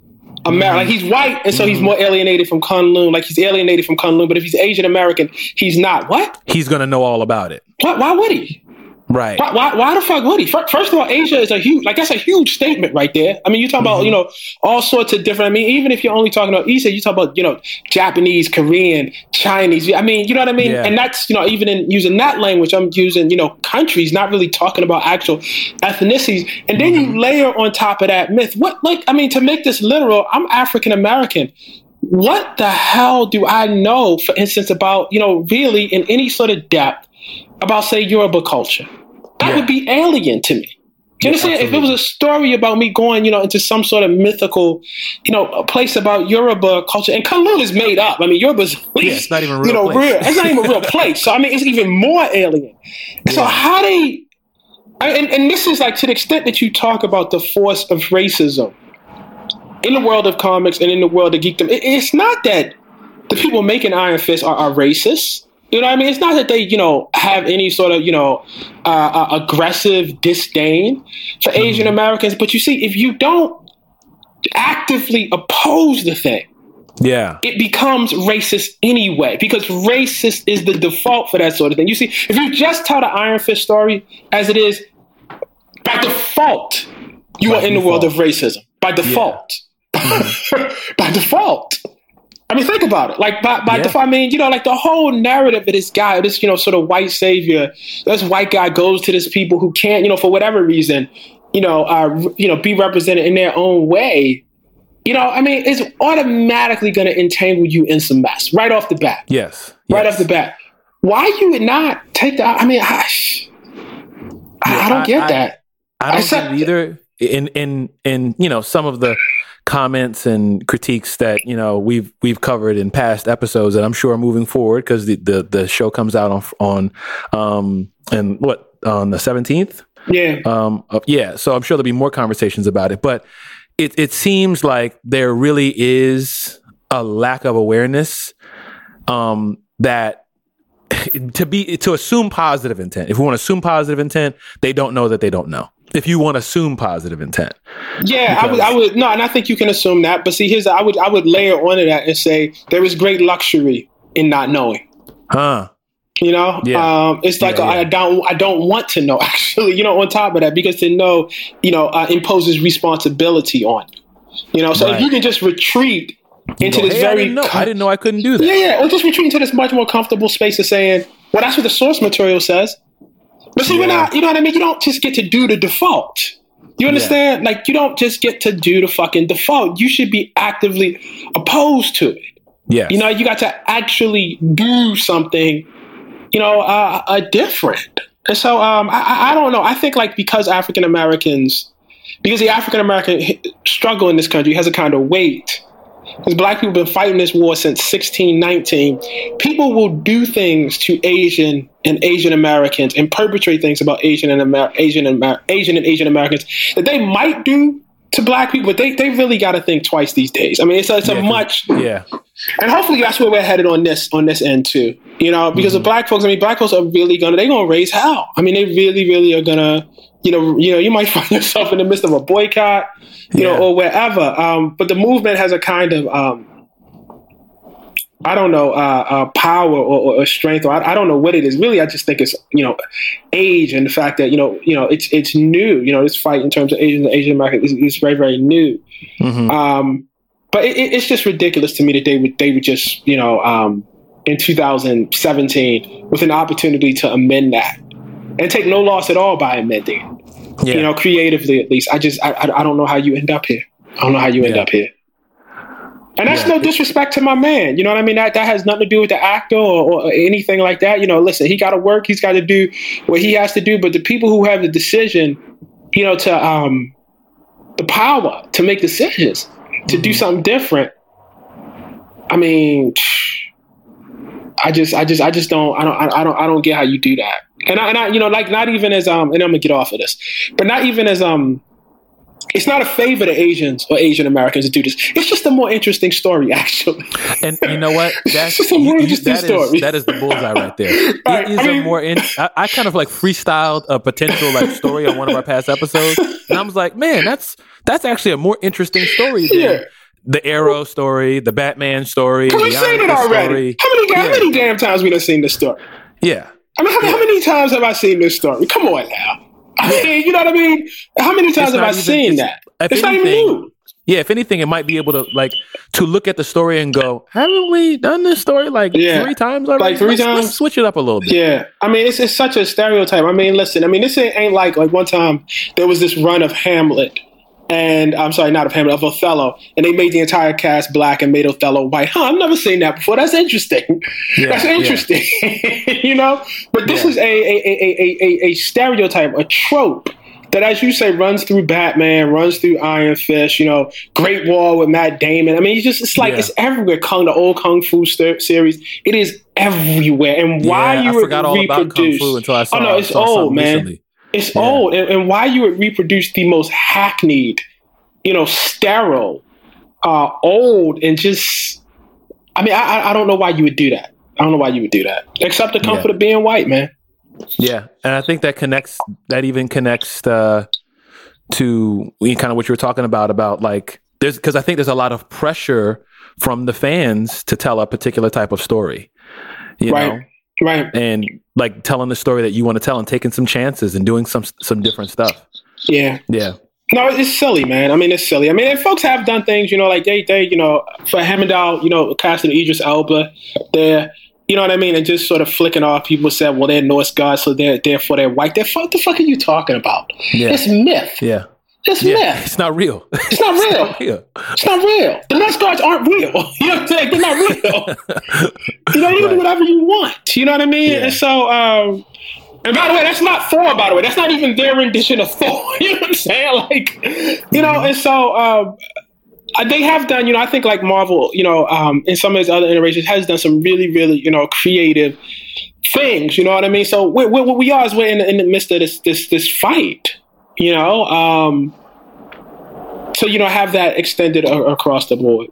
American. Like he's white, and so he's mm-hmm. more alienated from Kunlun. Like he's alienated from Kunlun. But if he's Asian American, he's not. What? He's gonna know all about it. What? Why would he? Right. Why, why, why, the fuck would he? First of all, Asia is a huge, like that's a huge statement right there. I mean, you talk mm-hmm. about, you know, all sorts of different, I mean, even if you're only talking about Asia, you talk about, you know, Japanese, Korean, Chinese. I mean, you know what I mean? Yeah. And that's, you know, even in using that language, I'm using, you know, countries, not really talking about actual ethnicities. And then mm-hmm. you layer on top of that myth. What, like, I mean, to make this literal, I'm African American what the hell do I know, for instance, about, you know, really in any sort of depth about, say, Yoruba culture? That yeah. would be alien to me. Do you understand? If it was a story about me going, you know, into some sort of mythical, you know, a place about Yoruba culture, and Kunlun is made up. I mean, Yoruba's yeah, it's not even real. You know, place. real. It's not even a real place. So I mean, it's even more alien. Yeah. So how they, and, and this is like to the extent that you talk about the force of racism in the world of comics and in the world of geekdom, it, it's not that the people making Iron Fist are, are racist. You know what I mean? It's not that they, you know, have any sort of, you know, uh, uh, aggressive disdain for mm-hmm. Asian Americans. But you see, if you don't actively oppose the thing, yeah, it becomes racist anyway because racist is the default for that sort of thing. You see, if you just tell the Iron Fist story as it is, by default, you by are in the world of racism. By default. Yeah. Mm-hmm. by default. I mean, think about it. Like, by, by yeah. I mean, you know, like the whole narrative of this guy, this, you know, sort of white savior, this white guy goes to this people who can't, you know, for whatever reason, you know, uh, you know, be represented in their own way. You know, I mean, it's automatically going to entangle you in some mess right off the bat. Yes. Right yes. off the bat. Why you would not take that? I mean, I, I, I don't get I, that. I don't get it either. In in in you know some of the comments and critiques that you know we've we've covered in past episodes that I'm sure moving forward because the, the the show comes out on on um and what on the 17th yeah. Um yeah so I'm sure there'll be more conversations about it but it it seems like there really is a lack of awareness um that to be to assume positive intent if we want to assume positive intent they don't know that they don't know if you want to assume positive intent. Yeah, because I would, I would, no, and I think you can assume that. But see, here's, I would, I would layer onto that and say there is great luxury in not knowing. Huh. You know, yeah. um, it's like yeah, yeah. I don't, I don't want to know. Actually, you know, on top of that, because to know, you know, uh, imposes responsibility on you. You know, so right. if you can just retreat into go, this hey, very, I didn't, know. Com- I didn't know I couldn't do that. Yeah, yeah, or just retreat into this much more comfortable space of saying, well, that's what the source material says. But see, yeah. we're not, you know what I mean? You don't just get to do the default. You understand? Yeah. Like, you don't just get to do the fucking default. You should be actively opposed to it. Yeah. You know, you got to actually do something, you know, uh, uh, different. And so, um, I, I don't know. I think, like, because African Americans, because the African American struggle in this country has a kind of weight because black people have been fighting this war since 1619. People will do things to Asian and Asian Americans and perpetrate things about Asian and Amer- Asian and Amer- Asian and Asian Americans that they might do to black people, but they, they really got to think twice these days. I mean, it's a, it's yeah, a much yeah, and hopefully that's where we're headed on this on this end too. You know, because mm-hmm. the black folks, I mean, black folks are really gonna they're gonna raise hell. I mean, they really really are gonna you know, you know, you might find yourself in the midst of a boycott, you yeah. know, or wherever. Um, but the movement has a kind of um, I don't know, uh, uh, power or, or, strength, or I, I, don't know what it is. Really, I just think it's you know, age and the fact that you know, you know, it's it's new. You know, this fight in terms of Asian Asian American is, is very very new. Mm-hmm. Um, but it, it's just ridiculous to me that they would they would just you know um, in 2017 with an opportunity to amend that and take no loss at all by amending. Yeah. You know, creatively at least. I just I, I don't know how you end up here. I don't know how you end yeah. up here. And that's yeah. no disrespect to my man. You know what I mean? That that has nothing to do with the actor or, or anything like that. You know, listen, he got to work. He's got to do what he has to do. But the people who have the decision, you know, to um, the power to make decisions, to mm-hmm. do something different. I mean, I just, I just, I just don't, I don't, I don't, I don't get how you do that. And I, and I, you know, like not even as um, and I'm gonna get off of this, but not even as um, it's not a favor to Asians or Asian Americans to do this. It's just a more interesting story, actually. And you know what? That's just a more you, interesting that story. Is, that is the bullseye right there. right. It is I mean, a more. In, I, I, kind of like freestyled a potential like story on one of our past episodes, and I was like, man, that's that's actually a more interesting story than. Yeah. The Arrow story, the Batman story. We've seen it already. Story. How many, yeah. how many damn times we have seen this story? Yeah. I mean, how, yeah. how many times have I seen this story? Come on now. I mean, you know what I mean? How many times have I even, seen that? It's anything, not even new. Yeah, if anything, it might be able to like to look at the story and go, "Haven't we done this story like yeah. three times already? Like 3 let's, times. Let's switch it up a little bit." Yeah, I mean, it's it's such a stereotype. I mean, listen, I mean, this ain't like like one time there was this run of Hamlet, and I'm sorry, not of Hamlet, of Othello, and they made the entire cast black and made Othello white. Huh? I've never seen that before. That's interesting. Yeah, That's interesting. Yeah. you know, but this yeah. is a a, a, a a stereotype, a trope that, as you say, runs through Batman, runs through Iron Fist. You know, Great Wall with Matt Damon. I mean, it's just it's like yeah. it's everywhere. Kung, the old Kung Fu st- series, it is everywhere. And why yeah, you I forgot all about Kung Fu until I saw. It. Oh no, it's old, man. Recently. It's yeah. old, and, and, why you would reproduce the most hackneyed, you know, sterile, uh, old, and just. I mean, I I don't know why you would do that. I don't know why you would do that, except the comfort of being white, man. Yeah, and I think that connects. That even connects uh, to kind of what you were talking about about like there's because I think there's a lot of pressure from the fans to tell a particular type of story. You right. know, right, and like telling the story that you want to tell and taking some chances and doing some some different stuff. Yeah, yeah. No, it's silly, man. I mean, it's silly. I mean, and folks have done things, you know, like they, they, you know, for Heimdall, you know, casting Idris Elba there, you know what I mean? And just sort of flicking off. People said, well, they're Norse gods, so they're therefore they're white. They're, what the fuck are you talking about? Yeah. It's myth. Yeah. It's yeah. myth. It's not real. It's not real. it's, not real. it's not real. The Norse gods aren't real. You know what I'm saying? They're not real. you know, you can do whatever you want. You know what I mean? Yeah. And so, um, and by the way, that's not Thor, by the way. That's not even their rendition of Thor. You know what I'm saying? Like, you know, mm-hmm. and so um, uh, they have done, you know, I think like Marvel, you know, um, in some of his other iterations has done some really, really, you know, creative things. You know what I mean? So we're, we're, what we are is we're in the, in the midst of this this this fight. You know, um, so you know, have that extended a- across the board.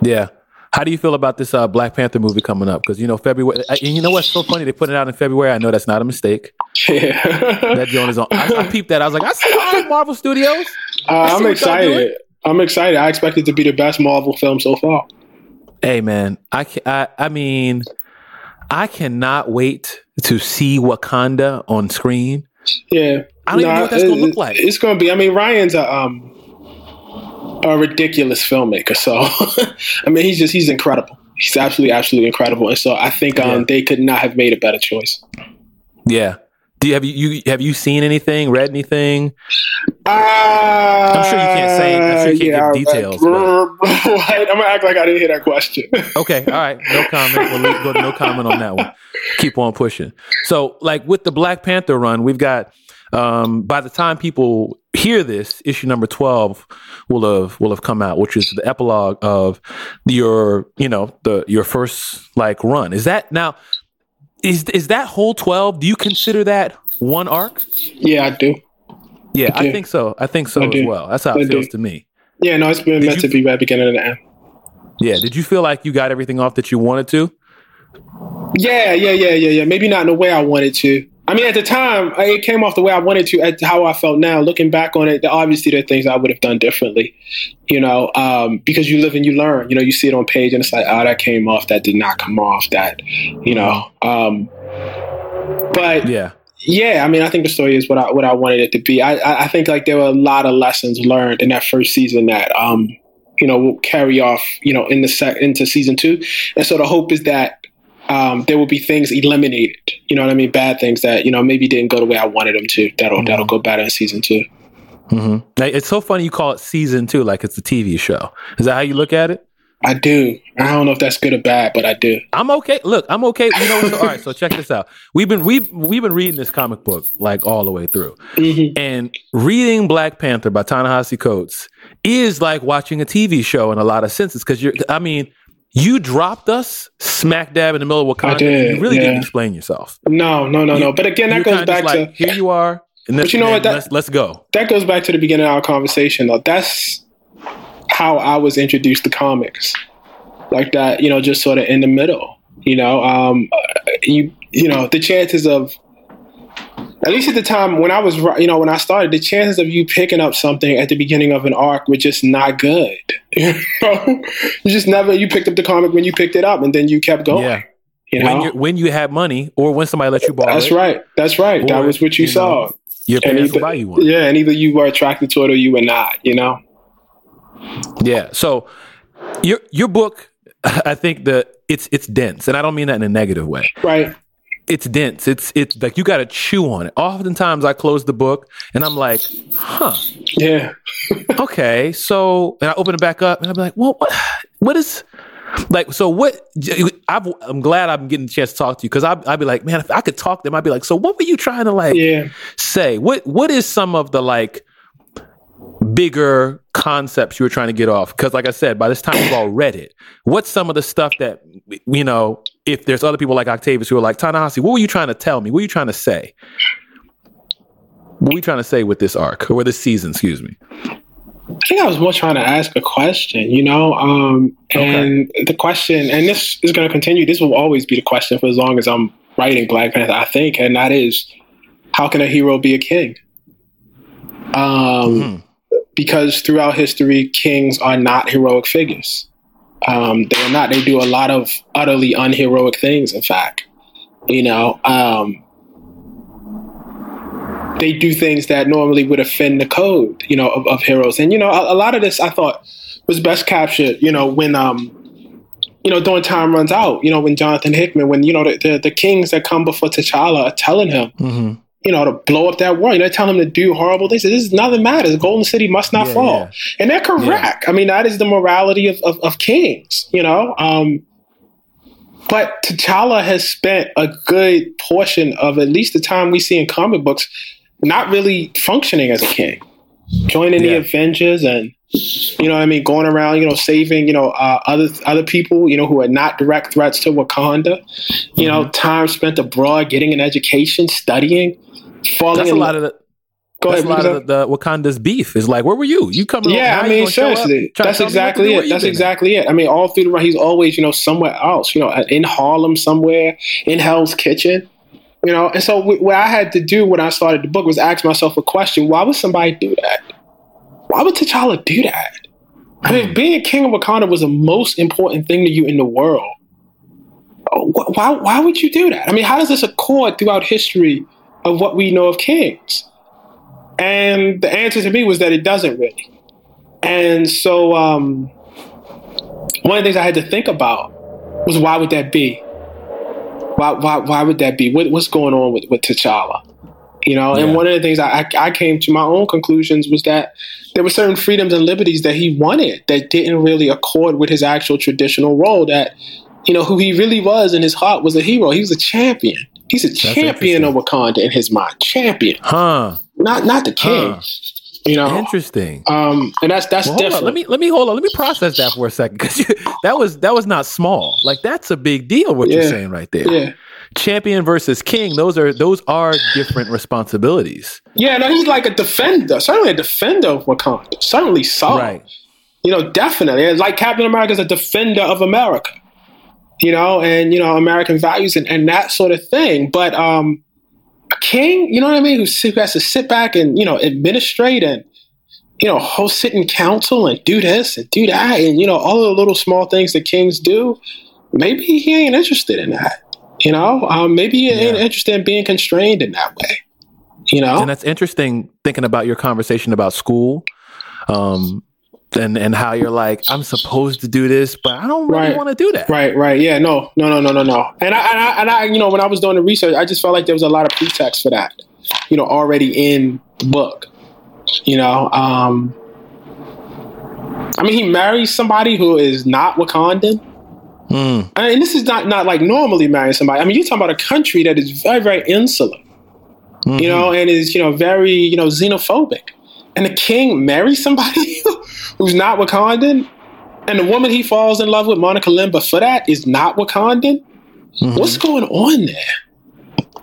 Yeah. How do you feel about this uh, Black Panther movie coming up? Because you know February. Uh, you know what's so funny? They put it out in February. I know that's not a mistake. Yeah. that joint is on. I, I, peeped that. I was like, I see Marvel Studios. Uh, I'm excited. I'm excited. I expect it to be the best Marvel film so far. Hey man, I can, I I mean, I cannot wait to see Wakanda on screen. Yeah, I don't even know what that's gonna look like. It's gonna be. I mean, Ryan's a um a ridiculous filmmaker. So, I mean, he's just he's incredible. He's absolutely absolutely incredible. And so I think um yeah. they could not have made a better choice. Yeah, do you have you, you have you seen anything, read anything? Uh, I'm sure you can't say. I'm sure you can't yeah, give details. I'm gonna act like I didn't hear that question. okay, all right, no comment. We'll go to no comment on that one. Keep on pushing. So, like with the Black Panther run, we've got. Um, by the time people hear this, issue number twelve will have will have come out, which is the epilogue of your you know the your first like run. Is that now? Is is that whole twelve? Do you consider that one arc? Yeah, I do. Yeah, I, do. I think so. I think so I as well. That's how I it feels do. to me. Yeah, no, it's been did meant you, to be right beginning and end. Yeah. Did you feel like you got everything off that you wanted to? Yeah, yeah, yeah, yeah, yeah. Maybe not in the way I wanted to, I mean, at the time, it came off the way I wanted to. At how I felt now, looking back on it, obviously there are things I would have done differently. You know, um, because you live and you learn. You know, you see it on page, and it's like, oh, that came off. That did not come off. That, you know. Um, but yeah, yeah. I mean, I think the story is what I what I wanted it to be. I I think like there were a lot of lessons learned in that first season that um you know will carry off you know in the sec into season two, and so the hope is that um, there will be things eliminated. You know what I mean? Bad things that you know maybe didn't go the way I wanted them to. That'll mm-hmm. that'll go better in season 2 mm-hmm. It's so funny you call it season two, like it's a TV show. Is that how you look at it? I do. I don't know if that's good or bad, but I do. I'm okay. Look, I'm okay. You know, all right. So check this out. We've been we've we've been reading this comic book like all the way through, mm-hmm. and reading Black Panther by Ta-Nehisi Coates is like watching a TV show in a lot of senses. Because you're, I mean, you dropped us smack dab in the middle of Wakanda. I did, you really yeah. didn't explain yourself. No, no, no, you, no. But again, that goes back like, to here you are. And but you know what? That, let's, let's go. That goes back to the beginning of our conversation, though. That's how I was introduced to comics, like that. You know, just sort of in the middle. You know, um, you you know the chances of at least at the time when I was, you know, when I started, the chances of you picking up something at the beginning of an arc were just not good. you just never, you picked up the comic when you picked it up and then you kept going. Yeah. You know? when, when you had money or when somebody let you borrow it. That's it, right. That's right. Or, that was what you, you saw. Know, your parents either, buy you one. Yeah, and either you were attracted to it or you were not, you know? Yeah. So your your book, I think the it's it's dense, and I don't mean that in a negative way. Right it's dense. It's it's like you got to chew on it. Oftentimes, I close the book and I'm like, "Huh, yeah, okay." So, and I open it back up and I'm like, "Well, what, what is like? So what?" i am glad I'm getting a chance to talk to you because I'd, I'd, be like, "Man, if I could talk to them, I'd be like, so what were you trying to like yeah. say? What what is some of the like bigger concepts you were trying to get off? Because, like I said, by this time we've all read it. What's some of the stuff that you know? If there's other people like Octavius who are like Ta-Nehisi, what were you trying to tell me? What were you trying to say? What were you trying to say with this arc or this season? Excuse me. I think I was more trying to ask a question, you know, um, and okay. the question, and this is going to continue. This will always be the question for as long as I'm writing Black Panther, I think, and that is, how can a hero be a king? Um, mm-hmm because throughout history, kings are not heroic figures. Um, they're not. They do a lot of utterly unheroic things. In fact, you know, um, they do things that normally would offend the code, you know, of, of heroes. And you know, a, a, lot of this I thought was best captured, you know, when um, you know, during time runs out, you know, when Jonathan Hickman, when you know the the, the kings that come before T'Challa are telling him. Mm-hmm you know, to blow up that world. You know, tell them to do horrible things. This is nothing matters. Golden City must not yeah, fall. Yeah. And they're correct. Yeah. I mean, that is the morality of, of, of kings, you know. Um, but T'Challa has spent a good portion of at least the time we see in comic books not really functioning as a king, joining the Avengers and you know what I mean, going around, you know, saving, you know, uh, other other people, you know, who are not direct threats to Wakanda. You mm-hmm. know, time spent abroad, getting an education, studying falling. That's a lot of the. Go that's ahead, a lot of the, the, Wakanda's beef is like, where were you? You coming? Yeah, I mean, seriously, that's exactly it. That's exactly it. I mean, all through the run, he's always, you know, somewhere else. You know, in Harlem somewhere, in Hell's Kitchen. You know, and so what I had to do when I started the book was ask myself a question: Why would somebody do that? Why would T'Challa do that? I mean, hmm. being king of Wakanda was the most important thing to you in the world. Why, why would you do that? I mean, how does this accord throughout history of what we know of kings? And the answer to me was that it doesn't really. And so um, one of the things I had to think about was why would that be? Why, why, why would that be? What, what's going on with, with T'Challa? You know, yeah. and one of the things I, I came to my own conclusions was that there were certain freedoms and liberties that he wanted that didn't really accord with his actual traditional role. That, you know, who he really was in his heart was a hero. He was a champion. He's a That's champion of Wakanda in his mind. Champion. Huh. Not not the king. Huh. You know, interesting. Um, and that's that's well, different. Let me let me hold on. Let me process that for a second because that was that was not small. Like that's a big deal. What yeah. you're saying right there. Yeah. Champion versus king. Those are those are different responsibilities. Yeah, no, he's like a defender. Certainly a defender of Wakanda. Certainly so. Right. You know, definitely. Like Captain America is a defender of America you know, and you know, American values and, and that sort of thing. But um, a king, you know what I mean, who has to sit back and you know administrate and you know host sitting council and do this and do that and you know all the little small things that kings do. Maybe he ain't interested in that. You know, um, maybe he ain't interested in being constrained in that way. You know, and that's interesting thinking about your conversation about school. Um, and and how you're like I'm supposed to do this, but I don't really right. want to do that. Right, right, yeah, no, no, no, no, no, no. And I, and I and I, you know, when I was doing the research, I just felt like there was a lot of pretext for that, you know, already in the book. You know, um, I mean, he marries somebody who is not Wakandan. Mm. And this is not not like normally marrying somebody. I mean, you're talking about a country that is very, very insular, mm-hmm. you know, and is you know very you know xenophobic and the king marries somebody who's not Wakandan, and the woman he falls in love with, Monica Limba, for that is not Wakandan. Mm-hmm. What's going on there?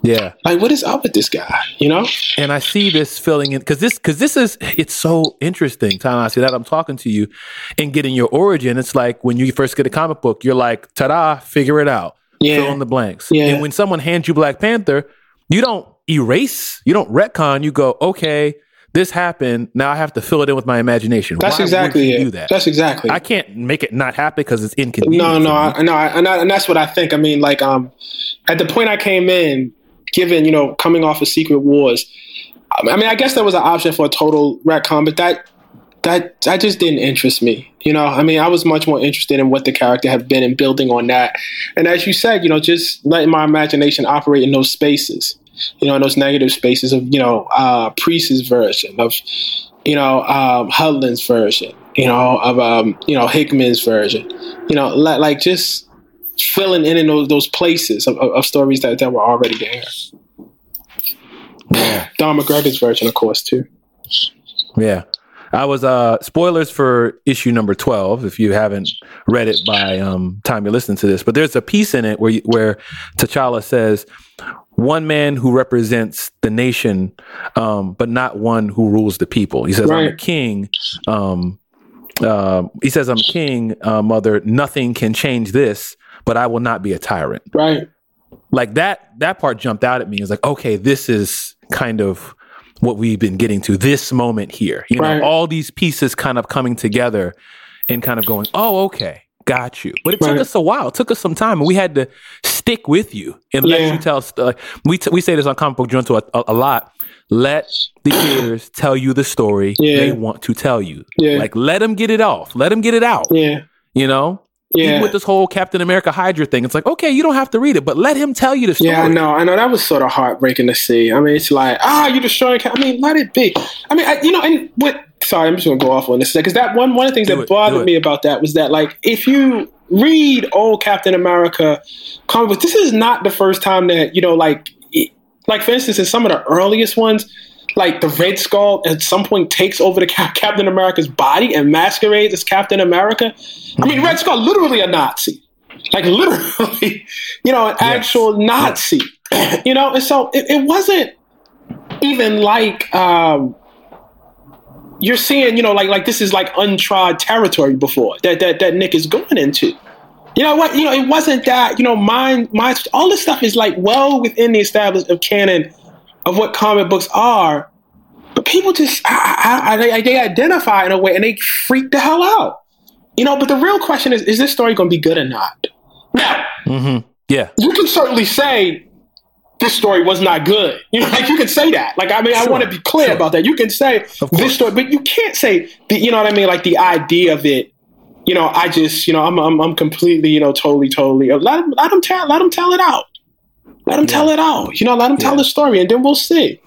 Yeah, like what is up with this guy? You know? And I see this filling in because this because this is it's so interesting. Time I see that I'm talking to you and getting your origin. It's like when you first get a comic book, you're like, ta-da, figure it out. Yeah. Fill in the blanks. Yeah. And when someone hands you Black Panther, you don't erase, you don't retcon. You go, okay, this happened. Now I have to fill it in with my imagination. That's Why exactly it. Do that. That's exactly. I can't make it not happen because it's inconvenient. No, no, I, no, I, and, I, and that's what I think. I mean, like, um, at the point I came in, given you know coming off of Secret Wars, I mean, I guess there was an option for a total retcon, but that that that just didn't interest me. You know, I mean, I was much more interested in what the character had been and building on that. And as you said, you know, just letting my imagination operate in those spaces you know, in those negative spaces of, you know, uh, Priest's version, of, you know, um, Hudlin's version, you know, of, um, you know, Hickman's version, you know, like just filling in in those, those places of, of stories that, that were already there. Yeah. Don McGregor's version, of course, too. Yeah. I was uh spoilers for issue number 12 if you haven't read it by um time you're listening to this but there's a piece in it where you, where T'Challa says one man who represents the nation, um, but not one who rules the people. He says, right. "I'm a king." Um, uh, he says, "I'm a king, uh, mother. Nothing can change this, but I will not be a tyrant." Right. Like that. That part jumped out at me. It's like, okay, this is kind of what we've been getting to this moment here. You right. know, all these pieces kind of coming together and kind of going, "Oh, okay." got you. But it right. took us a while. It took us some time, and we had to stick with you and yeah. let you tell. Uh, we t- we say this on Comic Book Junto a, a, a lot. Let the creators tell you the story yeah. they want to tell you. Yeah. Like let them get it off. Let them get it out. Yeah. You know. Yeah. Even with this whole Captain America Hydra thing, it's like, okay, you don't have to read it, but let him tell you the story. Yeah, I know. I know. That was sort of heartbreaking to see. I mean, it's like, ah, you're destroying. I mean, let it be. I mean, I, you know, and what? Sorry, I'm just gonna go off on this because that one one of the things Do that it, bothered me about that was that like if you read old Captain America comic This is not the first time that you know, like, like for instance, in some of the earliest ones, like the Red Skull at some point takes over the Cap- Captain America's body and masquerades as Captain America. Mm-hmm. I mean, Red Skull literally a Nazi, like literally, you know, an yes. actual Nazi. you know, and so it, it wasn't even like. Um, you're seeing, you know, like like this is like untried territory before that that that Nick is going into. You know what? You know, it wasn't that. You know, mine, my all this stuff is like well within the established of canon of what comic books are, but people just I, I, I, they identify in a way and they freak the hell out. You know, but the real question is: Is this story going to be good or not? Now, mm-hmm. yeah, you can certainly say this story was not good. You know, like you can say that. Like I mean, sure, I want to be clear sure. about that. You can say this story, but you can't say the, you know what I mean. Like the idea of it. You know, I just you know I'm I'm, I'm completely you know totally totally uh, let them let them tell let them tell it out. Let them yeah. tell it out. You know, let them yeah. tell the story, and then we'll see.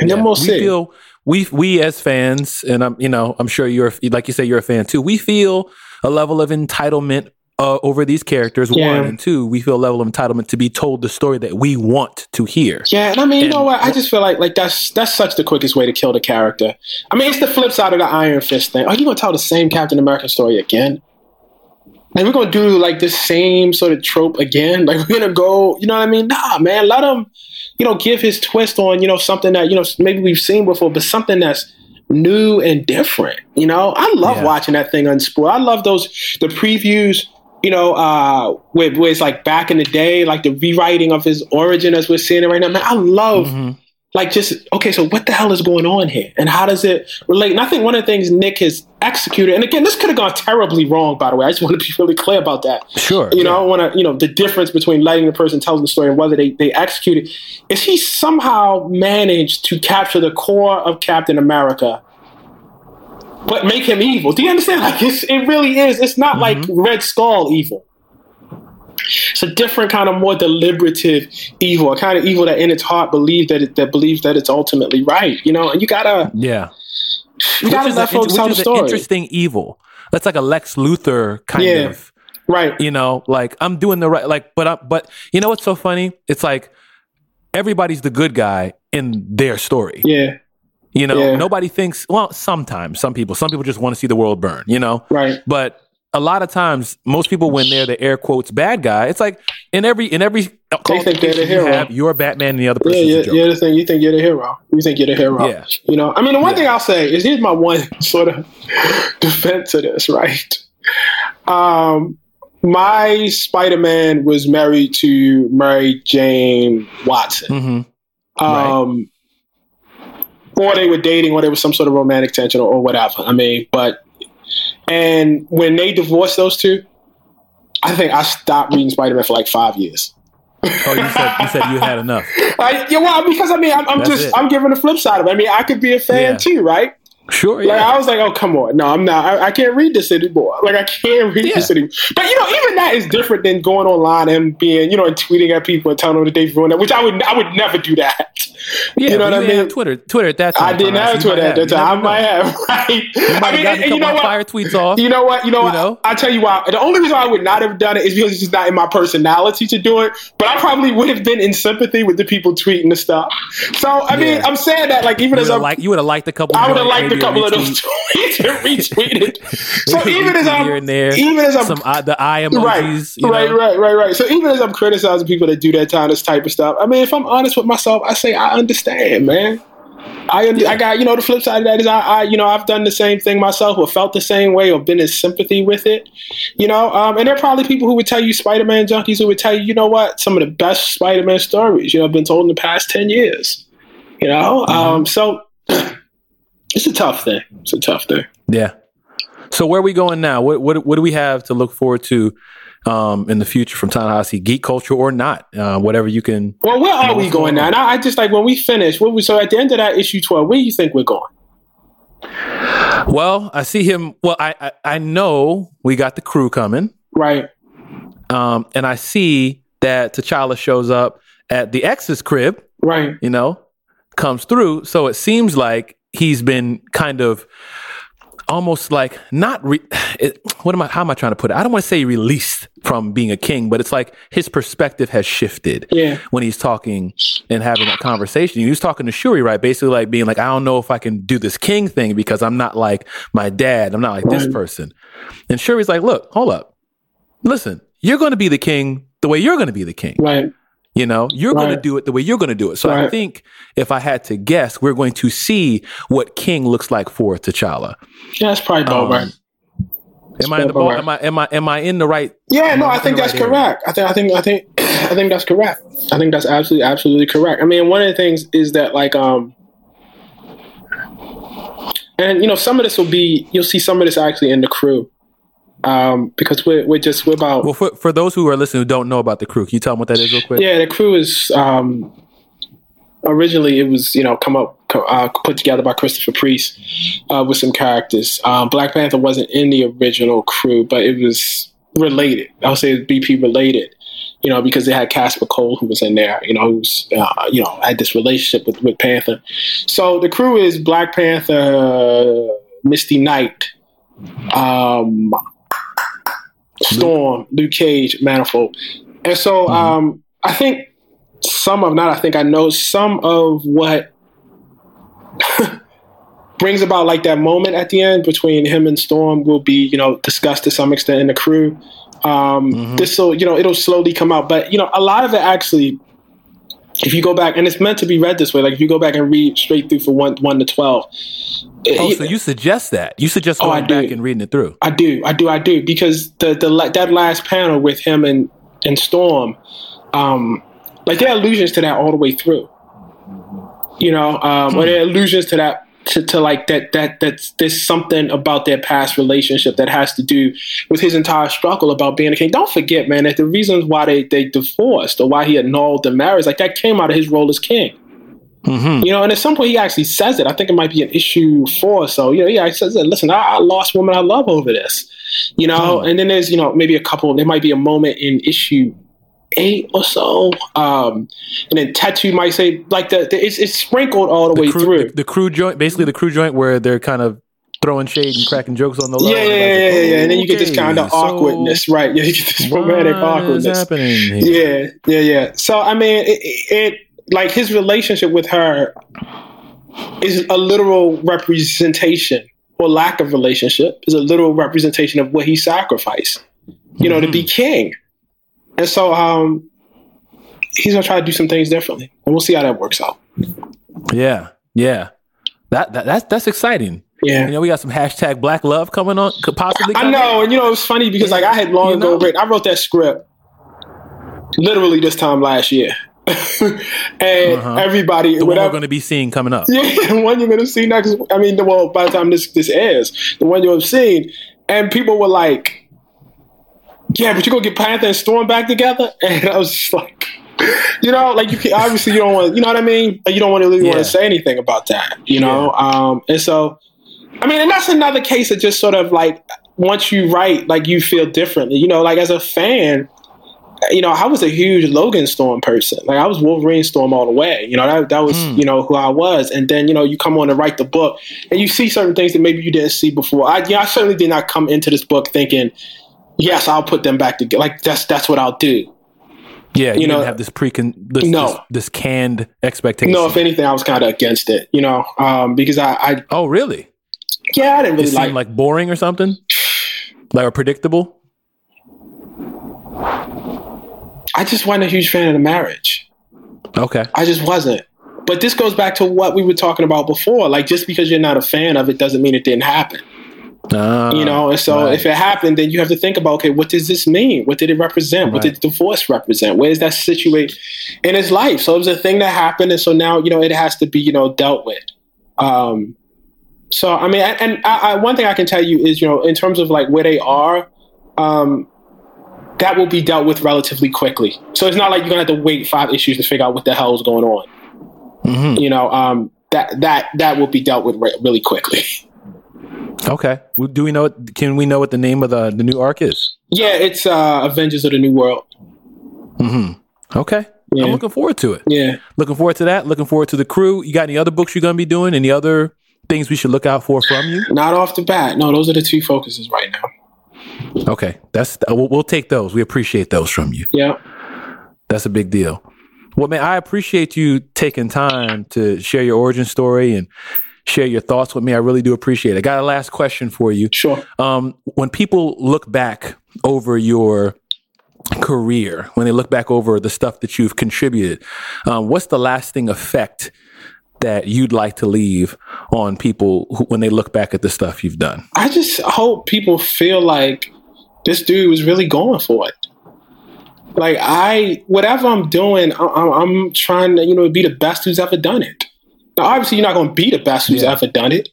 And yeah. then we'll we see. Feel, we we as fans, and I'm you know I'm sure you're like you say you're a fan too. We feel a level of entitlement uh, over these characters. Yeah. One and two, we feel a level of entitlement to be told the story that we want to hear. Yeah, and I mean, and, you know what? I just feel like like that's that's such the quickest way to kill the character. I mean, it's the flip side of the Iron Fist thing. Are you gonna tell the same Captain America story again? Like we're gonna do like the same sort of trope again? Like we're gonna go? You know what I mean? Nah, man. Let him, you know, give his twist on you know something that you know maybe we've seen before, but something that's new and different. You know, I love yeah. watching that thing unspoiled. I love those the previews you know, uh, where it's like back in the day, like the rewriting of his origin as we're seeing it right now. Man, I love mm-hmm. like just okay. So what the hell is going on here, and how does it relate? And I think one of the things Nick has executed, and again, this could have gone terribly wrong. By the way, I just want to be really clear about that. Sure, you know, I want to, you know, the difference between letting the person tell the story and whether they they execute it is he somehow managed to capture the core of Captain America but make him evil. Do you understand? Like it's, it really is. It's not mm-hmm. like Red Skull evil. It's a different kind of more deliberative evil, a kind of evil that in its heart believes that it, that believes that it's ultimately right. You know, and you gotta yeah, you gotta let folks tell the story. interesting evil. That's like a Lex Luthor kind yeah, of right. You know, like I'm doing the right, like, but I, but you know what's so funny? It's like everybody's the good guy in their story. Yeah. You know, yeah. nobody thinks, well, sometimes, some people, some people just want to see the world burn, you know? Right. But a lot of times, most people, when they're the air quotes bad guy, it's like in every, in every, they think they're the hero. You have, you're Batman and the other person. Yeah, yeah, you're the thing. You think you're the hero. You think you're the hero. Yeah. You know, I mean, the one yeah. thing I'll say is here's my one sort of defense of this, right? Um, my Spider Man was married to Mary Jane Watson. Mm-hmm. Um, right or they were dating, or there was some sort of romantic tension, or, or whatever. I mean, but and when they divorced those two, I think I stopped reading Spider Man for like five years. oh, you said you said you had enough. I, yeah, well, because I mean, I'm, I'm just it. I'm giving the flip side of it. I mean, I could be a fan yeah. too, right? Sure. Yeah. Like I was like, oh come on, no, I'm not. I, I can't read this anymore. Like I can't read yeah. this anymore. But you know, even that is different than going online and being, you know, and tweeting at people and telling them that they've ruined it. Which I would, I would never do that. Yeah, you know what I mean? Twitter, Twitter at that time. I didn't have Twitter at that time. I might have. Right. You might I mean, have gotten a couple you know what? fire tweets off. You know what? You know, you know? I, tell you why. The only reason I would not have done it is because it's just not in my personality to do it. But I probably would have been in sympathy with the people tweeting the stuff. So I mean, yeah. I'm saying that like even as a like, you would have liked a couple. I would have liked a couple of those tweets and retweeted. so even as I'm, there, even as I'm, some uh, the I emojis, right, right, right, right, right. So even as I'm criticizing people that do that kind of type of stuff, I mean, if I'm honest with myself, I say I understand, man. I yeah. I got you know the flip side of that is I, I you know I've done the same thing myself or felt the same way or been in sympathy with it, you know. Um, and there are probably people who would tell you Spider Man junkies who would tell you you know what some of the best Spider Man stories you know have been told in the past ten years, you know. Mm-hmm. Um, so it's a tough thing. It's a tough thing. Yeah. So where are we going now? What what what do we have to look forward to um, in the future from Ta-Nehisi, geek culture or not, uh, whatever you can. Well, where are we going now? And I, I, just like when we finish. What we, so at the end of that issue twelve, where do you think we're going? Well, I see him. Well, I I, I know we got the crew coming, right? Um, and I see that T'Challa shows up at the ex's crib, right? You know, comes through. So it seems like he's been kind of almost like not re- it, what am I how am I trying to put it? I don't want to say released from being a king, but it's like his perspective has shifted yeah. when he's talking and having that conversation. He was talking to Shuri, right? Basically like being like, I don't know if I can do this king thing because I'm not like my dad. I'm not like right. this person. And Shuri's like, look, hold up. Listen, you're going to be the king the way you're going to be the king. Right. You know, you're right. going to do it the way you're going to do it. So right. I think if I had to guess, we're going to see what King looks like for T'Challa. Yeah, that's probably about um, right. Am I in the ball? Right. Am I am I am I in the right? Yeah, no, I think that's right correct. I think I think I think I think that's correct. I think that's absolutely absolutely correct. I mean, one of the things is that like um and you know some of this will be you'll see some of this actually in the crew um, because we're, we're just we're about. Well, for, for those who are listening who don't know about the crew, can you tell them what that is real quick? Yeah, the crew is um, originally it was you know come up uh, put together by Christopher Priest uh, with some characters. Um, Black Panther wasn't in the original crew, but it was related. I would say it's BP related. You know, because they had Kasper Cole who was in there. You know, who's uh, you know had this relationship with with Panther. So the crew is Black Panther, Misty Knight, um, Storm, Luke Cage, Manifold. And so mm-hmm. um, I think some of, not I think I know, some of what brings about like that moment at the end between him and Storm will be, you know, discussed to some extent in the crew. Um, mm-hmm. This will, you know, it'll slowly come out. But, you know, a lot of it actually if you go back, and it's meant to be read this way, like if you go back and read straight through for one one to twelve. Oh, it, so you suggest that? You suggest oh, going back and reading it through? I do, I do, I do, because the the that last panel with him and and Storm, um, like there are allusions to that all the way through. You know, um, hmm. or there are allusions to that to, to like that that that's there's something about their past relationship that has to do with his entire struggle about being a king. Don't forget, man, that the reasons why they, they divorced or why he annulled the marriage, like that came out of his role as king. Mm-hmm. You know, and at some point he actually says it. I think it might be an issue four. So, you know, yeah, he says, Listen, I, I lost woman I love over this. You know, mm. and then there's, you know, maybe a couple, there might be a moment in issue eight or so. Um, and then tattoo might say like the, the it's, it's sprinkled all the, the way crew, through. The, the, crew joint, basically the crew joint where they're kind of throwing shade and cracking jokes on the low. Yeah, yeah, yeah, yeah, yeah. And then you get this kind of so awkwardness, right? Yeah, you get this romantic awkwardness. Yeah, yeah, yeah. So I mean, it, it like his relationship with her is a literal representation or lack of relationship is a literal representation of what he sacrificed you know mm-hmm. to be mm-hmm. king and so um, he's gonna try to do some things differently, and we'll see how that works out. Yeah, yeah, that, that that's that's exciting. Yeah, you know, we got some hashtag Black Love coming on, could possibly. I know, and you know, it's funny because like I had long ago written, I wrote that script literally this time last year. and uh-huh. everybody, the one we're going to be seeing coming up. Yeah, the one you're going to see next. I mean, the, well, by the time this this airs, the one you'll have seen, and people were like, yeah, but you're gonna get Panther and Storm back together? And I was just like, you know, like you can, obviously you don't want, you know what I mean? you don't want to really yeah. want to say anything about that, you know? Yeah. Um, and so, I mean, and that's another case of just sort of like, once you write, like you feel differently, you know, like as a fan, you know, I was a huge Logan Storm person. Like I was Wolverine Storm all the way. You know, that that was, mm. you know, who I was. And then, you know, you come on to write the book and you see certain things that maybe you didn't see before. I yeah, I certainly did not come into this book thinking, yes, I'll put them back together. Like that's that's what I'll do. Yeah, you, you know, have this precon this, no. This, this, canned expectation. No, if anything, I was kind of against it. You know, um, because I, I. Oh, really? Yeah, I didn't really it like like boring or something, like or predictable. I just wasn't a huge fan of the marriage. Okay, I just wasn't. But this goes back to what we were talking about before. Like, just because you're not a fan of it doesn't mean it didn't happen. You know, and so right. if it happened, then you have to think about okay, what does this mean? What did it represent? Right. What did divorce represent? Where is that situate in his life? So it was a thing that happened, and so now you know it has to be you know dealt with. Um, so I mean, and I, I, one thing I can tell you is you know in terms of like where they are, um, that will be dealt with relatively quickly. So it's not like you're gonna have to wait five issues to figure out what the hell is going on. Mm-hmm. You know, um, that that that will be dealt with re- really quickly. Okay. Do we know? Can we know what the name of the the new arc is? Yeah, it's uh, Avengers of the New World. Hmm. Okay. Yeah. I'm looking forward to it. Yeah. Looking forward to that. Looking forward to the crew. You got any other books you're going to be doing? Any other things we should look out for from you? Not off the bat. No, those are the two focuses right now. Okay, that's we'll, we'll take those. We appreciate those from you. Yeah. That's a big deal. Well, man, I appreciate you taking time to share your origin story and share your thoughts with me. I really do appreciate it. I got a last question for you. Sure. Um, when people look back over your career, when they look back over the stuff that you've contributed, um, what's the lasting effect that you'd like to leave on people who, when they look back at the stuff you've done? I just hope people feel like this dude was really going for it. Like I, whatever I'm doing, I, I'm trying to, you know, be the best who's ever done it. Now, obviously, you're not going to be the best who's yeah. ever done it.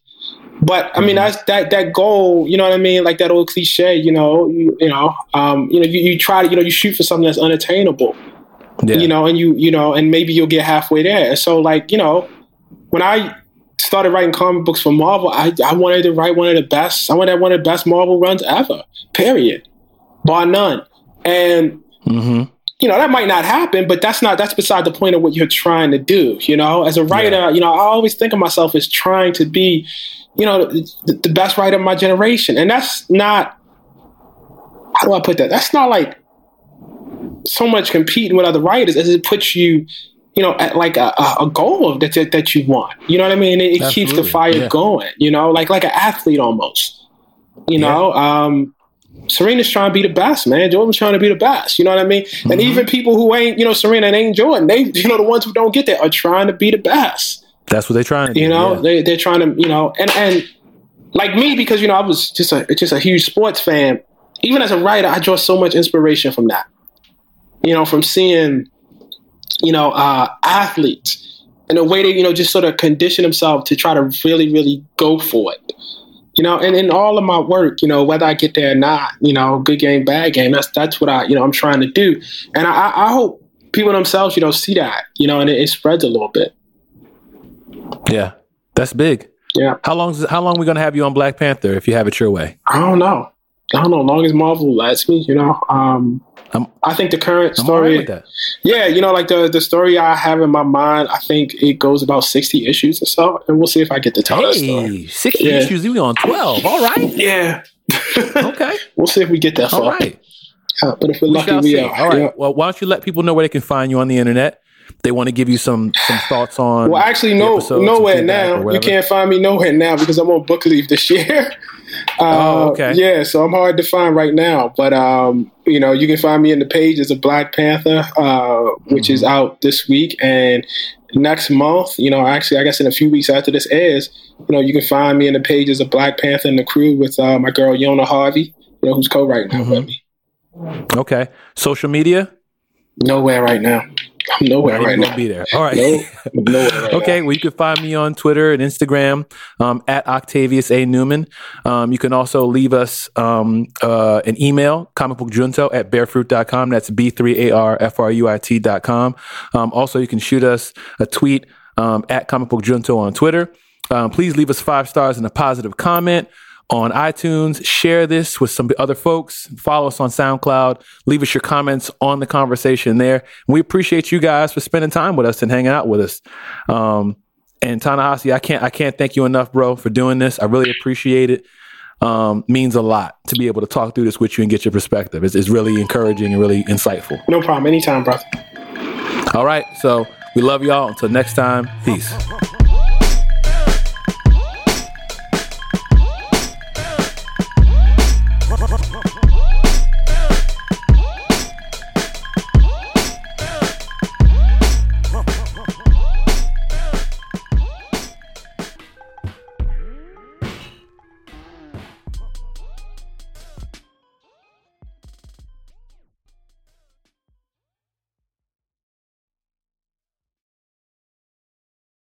But I mean, mm-hmm. that's that that goal. You know what I mean? Like that old cliche. You know, you, you know, um, you know, you, you try to, you know, you shoot for something that's unattainable. Yeah. You know, and you, you know, and maybe you'll get halfway there. So, like, you know, when I started writing comic books for Marvel, I, I wanted to write one of the best. I wanted one of the best Marvel runs ever. Period, bar none. And mm-hmm you know that might not happen but that's not that's beside the point of what you're trying to do you know? As a writer yeah. you know i always think of myself as trying to be you know the, the, best writer of my generation. And that's not how do i put that? That's not like so much competing with other writers as it puts you you know at like a, a goal that, that, that you want. You know what i mean? It, it keeps the fire yeah. going you know? Like like an athlete almost you know? Um Serena's trying to be the best, man. Jordan's trying to be the best. You know what I mean? Mm-hmm. And even people who ain't, you know, Serena and ain't Jordan, they, you know, the ones who don't get that are trying to be the best. That's what they're trying to You do, know, yeah. they, they're trying to, you know, and, and like me, because, you know, I was just a, just a huge sports fan. Even as a writer, I draw so much inspiration from that. You know, from seeing, you know, uh, athletes and the way they, you know, just sort of condition themselves to try to really, really go for it you know, and in all of my work, you know, whether I get there or not, you know, good game, bad game, that's that's what I, you know, I'm trying to do, and I, I hope people themselves, you know, see that, you know, and it, it spreads a little bit. Yeah, that's big. Yeah. How long? Is, How long are we gonna have you on Black Panther if you have it your way? I don't know. I don't know. Long as Marvel lets me, you know. Um, I'm, i think the current story, right yeah, you know, like the the story I have in my mind, I think it goes about sixty issues or so, and we'll see if I get to tell hey, that story. Sixty yeah. issues, you on twelve. All right. Yeah. okay. We'll see if we get that far. All right. Yeah, but if we're we lucky, we are. All right. Yeah. Well, why don't you let people know where they can find you on the internet? They want to give you some some thoughts on. Well, actually, no, nowhere now. You can't find me nowhere now because I'm on book leave this year. Uh, oh, okay. Yeah, so I'm hard to find right now, but um, you know, you can find me in the pages of Black Panther, uh, which mm-hmm. is out this week and next month. You know, actually, I guess in a few weeks after this airs, you know, you can find me in the pages of Black Panther and the crew with uh, my girl Yona Harvey, you know, who's co-writing mm-hmm. with me. Okay, social media. Nowhere right now. I'm nowhere right now. Be there. All right. No, right okay. Now. Well, you can find me on Twitter and Instagram um, at Octavius A Newman. Um, you can also leave us um, uh, an email, comicbookjunto at bearfruit.com. That's B3ARFRUIT.com. Um, also, you can shoot us a tweet um, at comicbookjunto on Twitter. Um, please leave us five stars and a positive comment on iTunes. Share this with some other folks. Follow us on SoundCloud. Leave us your comments on the conversation there. We appreciate you guys for spending time with us and hanging out with us. Um, and Ta-Nehisi, I can't I can't thank you enough, bro, for doing this. I really appreciate it. Um, means a lot to be able to talk through this with you and get your perspective. It's, it's really encouraging and really insightful. No problem. Anytime, bro. All right. So we love y'all. Until next time, peace.